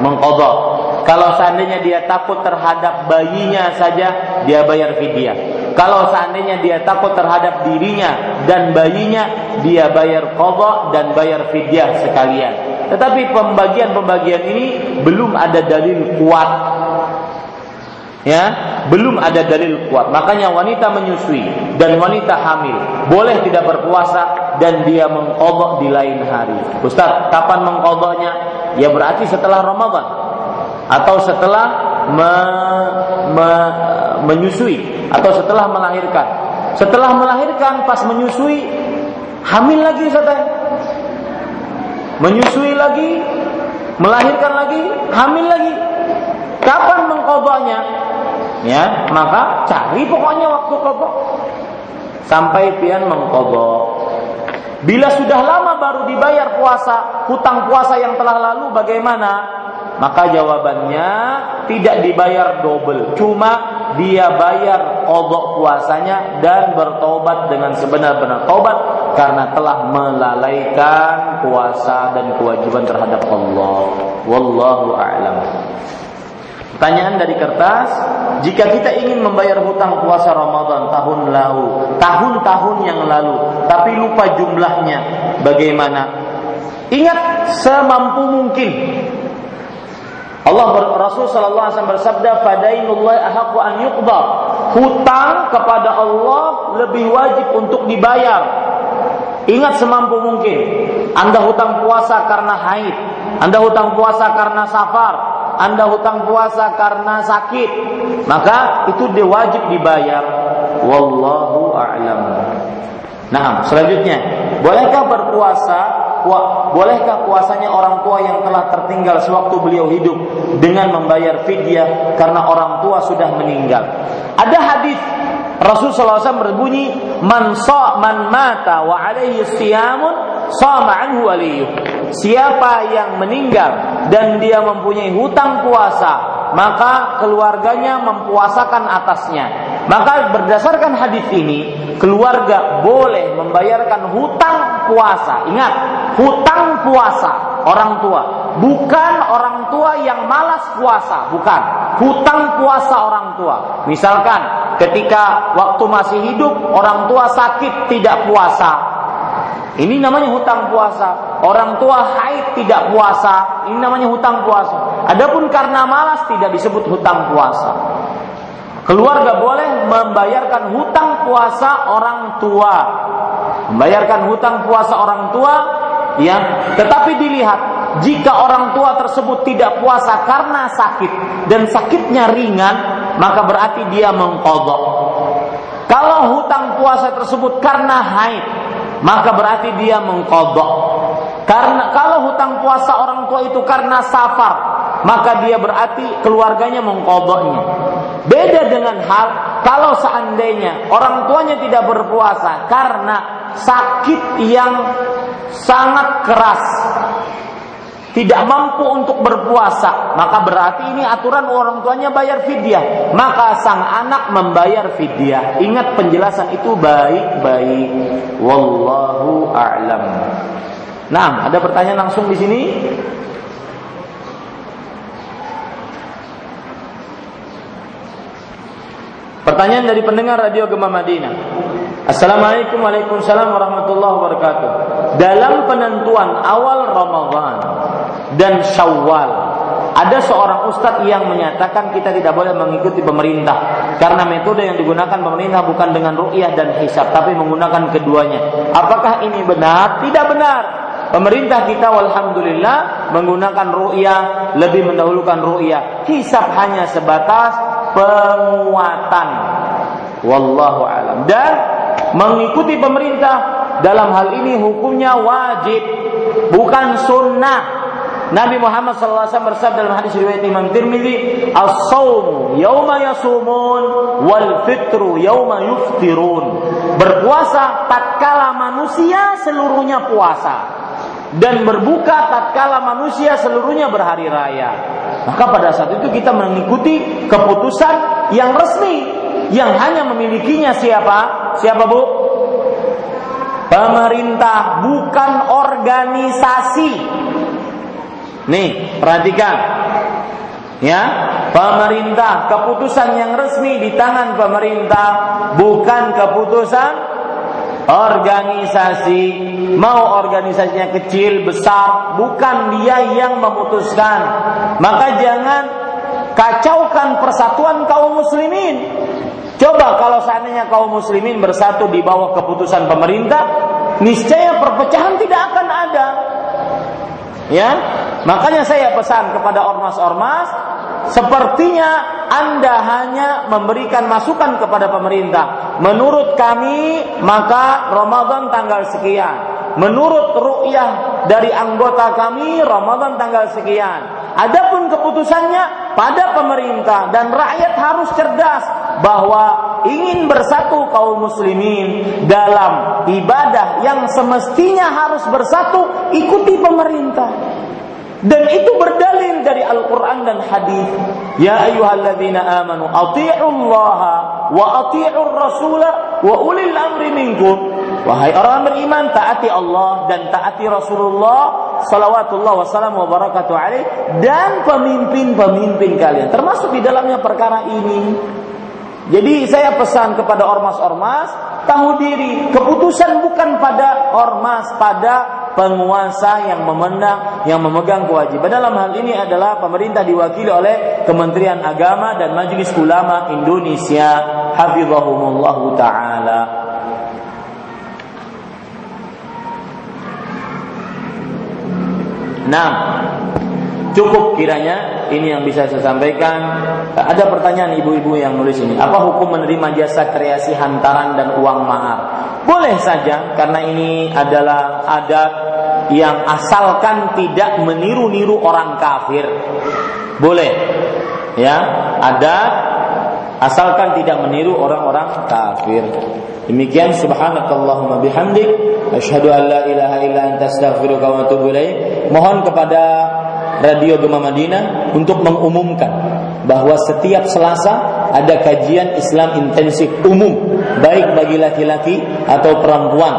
mengkodok. Kalau seandainya dia takut terhadap bayinya saja, dia bayar fidyah. Kalau seandainya dia takut terhadap dirinya dan bayinya, dia bayar qadha dan bayar fidyah sekalian. Tetapi pembagian-pembagian ini belum ada dalil kuat. Ya, belum ada dalil kuat. Makanya wanita menyusui dan wanita hamil boleh tidak berpuasa dan dia mengkodok di lain hari. Ustaz, kapan mengkodoknya? Ya berarti setelah Ramadan atau setelah me, me, menyusui atau setelah melahirkan. Setelah melahirkan pas menyusui hamil lagi Ustaz. Menyusui lagi, melahirkan lagi, hamil lagi. Kapan mengkodoknya? Ya maka cari pokoknya waktu kodok. Sampai pian mengkodok. Bila sudah lama baru dibayar puasa hutang puasa yang telah lalu bagaimana? Maka jawabannya tidak dibayar double. Cuma dia bayar kodok puasanya dan bertobat dengan sebenar-benar tobat karena telah melalaikan puasa dan kewajiban terhadap Allah. Wallahu a'lam Pertanyaan dari kertas, jika kita ingin membayar hutang puasa Ramadan tahun lalu, tahun-tahun yang lalu, tapi lupa jumlahnya, bagaimana? Ingat semampu mungkin. Allah Rasul sallallahu alaihi bersabda, "Fadainullah ahqqu an yuqda." Hutang kepada Allah lebih wajib untuk dibayar. Ingat semampu mungkin. Anda hutang puasa karena haid, Anda hutang puasa karena safar, anda hutang puasa karena sakit, maka itu dia wajib dibayar. Wallahu a'lam. Nah, selanjutnya, bolehkah berpuasa? Bolehkah puasanya orang tua yang telah tertinggal sewaktu beliau hidup dengan membayar fidyah karena orang tua sudah meninggal? Ada hadis Rasul SAW berbunyi, "Man sa man mata wa alaihi siyamun sama anhu waliyuh." Siapa yang meninggal dan dia mempunyai hutang puasa, maka keluarganya mempuasakan atasnya. Maka berdasarkan hadis ini, keluarga boleh membayarkan hutang puasa. Ingat, hutang puasa orang tua, bukan orang tua yang malas puasa, bukan. Hutang puasa orang tua. Misalkan ketika waktu masih hidup orang tua sakit tidak puasa, ini namanya hutang puasa. Orang tua haid tidak puasa, ini namanya hutang puasa. Adapun karena malas tidak disebut hutang puasa. Keluarga boleh membayarkan hutang puasa orang tua. Membayarkan hutang puasa orang tua ya, tetapi dilihat jika orang tua tersebut tidak puasa karena sakit dan sakitnya ringan, maka berarti dia mengkodok. Kalau hutang puasa tersebut karena haid maka berarti dia mengkodok. Karena kalau hutang puasa orang tua itu karena safar, maka dia berarti keluarganya mengkodoknya. Beda dengan hal kalau seandainya orang tuanya tidak berpuasa karena sakit yang sangat keras, tidak mampu untuk berpuasa, maka berarti ini aturan orang tuanya bayar fidyah. Maka sang anak membayar fidyah. Ingat penjelasan itu baik-baik. Wallahu a'lam. Nah, ada pertanyaan langsung di sini? Pertanyaan dari pendengar Radio Gema Madinah. Assalamualaikum warahmatullahi wabarakatuh. Dalam penentuan awal Ramadan dan Syawal. Ada seorang ustadz yang menyatakan kita tidak boleh mengikuti pemerintah karena metode yang digunakan pemerintah bukan dengan ru'yah dan hisab tapi menggunakan keduanya. Apakah ini benar? Tidak benar. Pemerintah kita walhamdulillah menggunakan ru'yah lebih mendahulukan ru'yah. Hisab hanya sebatas penguatan. Wallahu alam. Dan mengikuti pemerintah dalam hal ini hukumnya wajib bukan sunnah Nabi Muhammad SAW bersabda dalam hadis riwayat Imam Tirmidzi, "As-shaum yauma yasumun wal fitru yauma yuftirun." Berpuasa tatkala manusia seluruhnya puasa dan berbuka tatkala manusia seluruhnya berhari raya. Maka pada saat itu kita mengikuti keputusan yang resmi yang hanya memilikinya siapa? Siapa Bu? Pemerintah bukan organisasi Nih, perhatikan. Ya, pemerintah, keputusan yang resmi di tangan pemerintah bukan keputusan organisasi. Mau organisasinya kecil, besar, bukan dia yang memutuskan. Maka jangan kacaukan persatuan kaum muslimin. Coba kalau seandainya kaum muslimin bersatu di bawah keputusan pemerintah, niscaya perpecahan tidak akan ada. Ya, makanya saya pesan kepada ormas-ormas, sepertinya Anda hanya memberikan masukan kepada pemerintah. Menurut kami, maka Ramadan tanggal sekian. Menurut ru'yah dari anggota kami, Ramadan tanggal sekian. Adapun keputusannya pada pemerintah dan rakyat harus cerdas bahwa ingin bersatu kaum muslimin dalam ibadah yang semestinya harus bersatu ikuti pemerintah dan itu berdalil dari Al-Quran dan hadis. Ya ayyuhalladzina amanu Allah wa ati'ur rasulah wa ulil amri minkum. Wahai orang beriman, taati Allah dan taati Rasulullah salawatullah wasallam wa barakatuh alaih dan pemimpin-pemimpin kalian. Termasuk di dalamnya perkara ini. Jadi saya pesan kepada ormas-ormas, tahu diri, keputusan bukan pada ormas, pada penguasa yang memenang, yang memegang kewajiban. Dalam hal ini adalah pemerintah diwakili oleh Kementerian Agama dan Majelis Ulama Indonesia. Hafizahumullah taala. Nah, cukup kiranya ini yang bisa saya sampaikan. Ada pertanyaan ibu-ibu yang nulis ini. Apa hukum menerima jasa kreasi hantaran dan uang mahar? Boleh saja karena ini adalah adat yang asalkan tidak meniru-niru orang kafir. Boleh. Ya, adat asalkan tidak meniru orang-orang kafir. Demikian subhanakallahumma bihamdik asyhadu an la ilaha illa anta astaghfiruka wa atubu. Mohon kepada Radio Gema Madinah untuk mengumumkan bahwa setiap Selasa ada kajian Islam intensif umum baik bagi laki-laki atau perempuan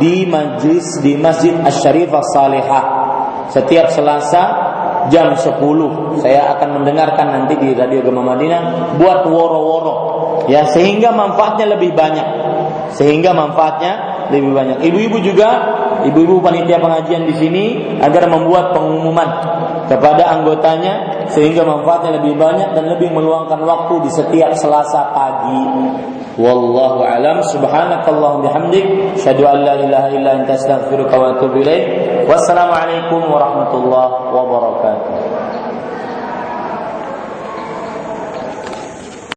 di majlis di Masjid Asy-Syarifah Salihah. Setiap Selasa jam 10 saya akan mendengarkan nanti di Radio Gema Madinah buat woro-woro. Ya sehingga manfaatnya lebih banyak. Sehingga manfaatnya lebih banyak. Ibu-ibu juga ibu-ibu panitia pengajian di sini agar membuat pengumuman kepada anggotanya sehingga manfaatnya lebih banyak dan lebih meluangkan waktu di setiap Selasa pagi. Wallahu alam subhanakallah bihamdik syadu an la ilaha illa anta astaghfiruka wa atubu ilaik. Wassalamualaikum warahmatullahi wabarakatuh.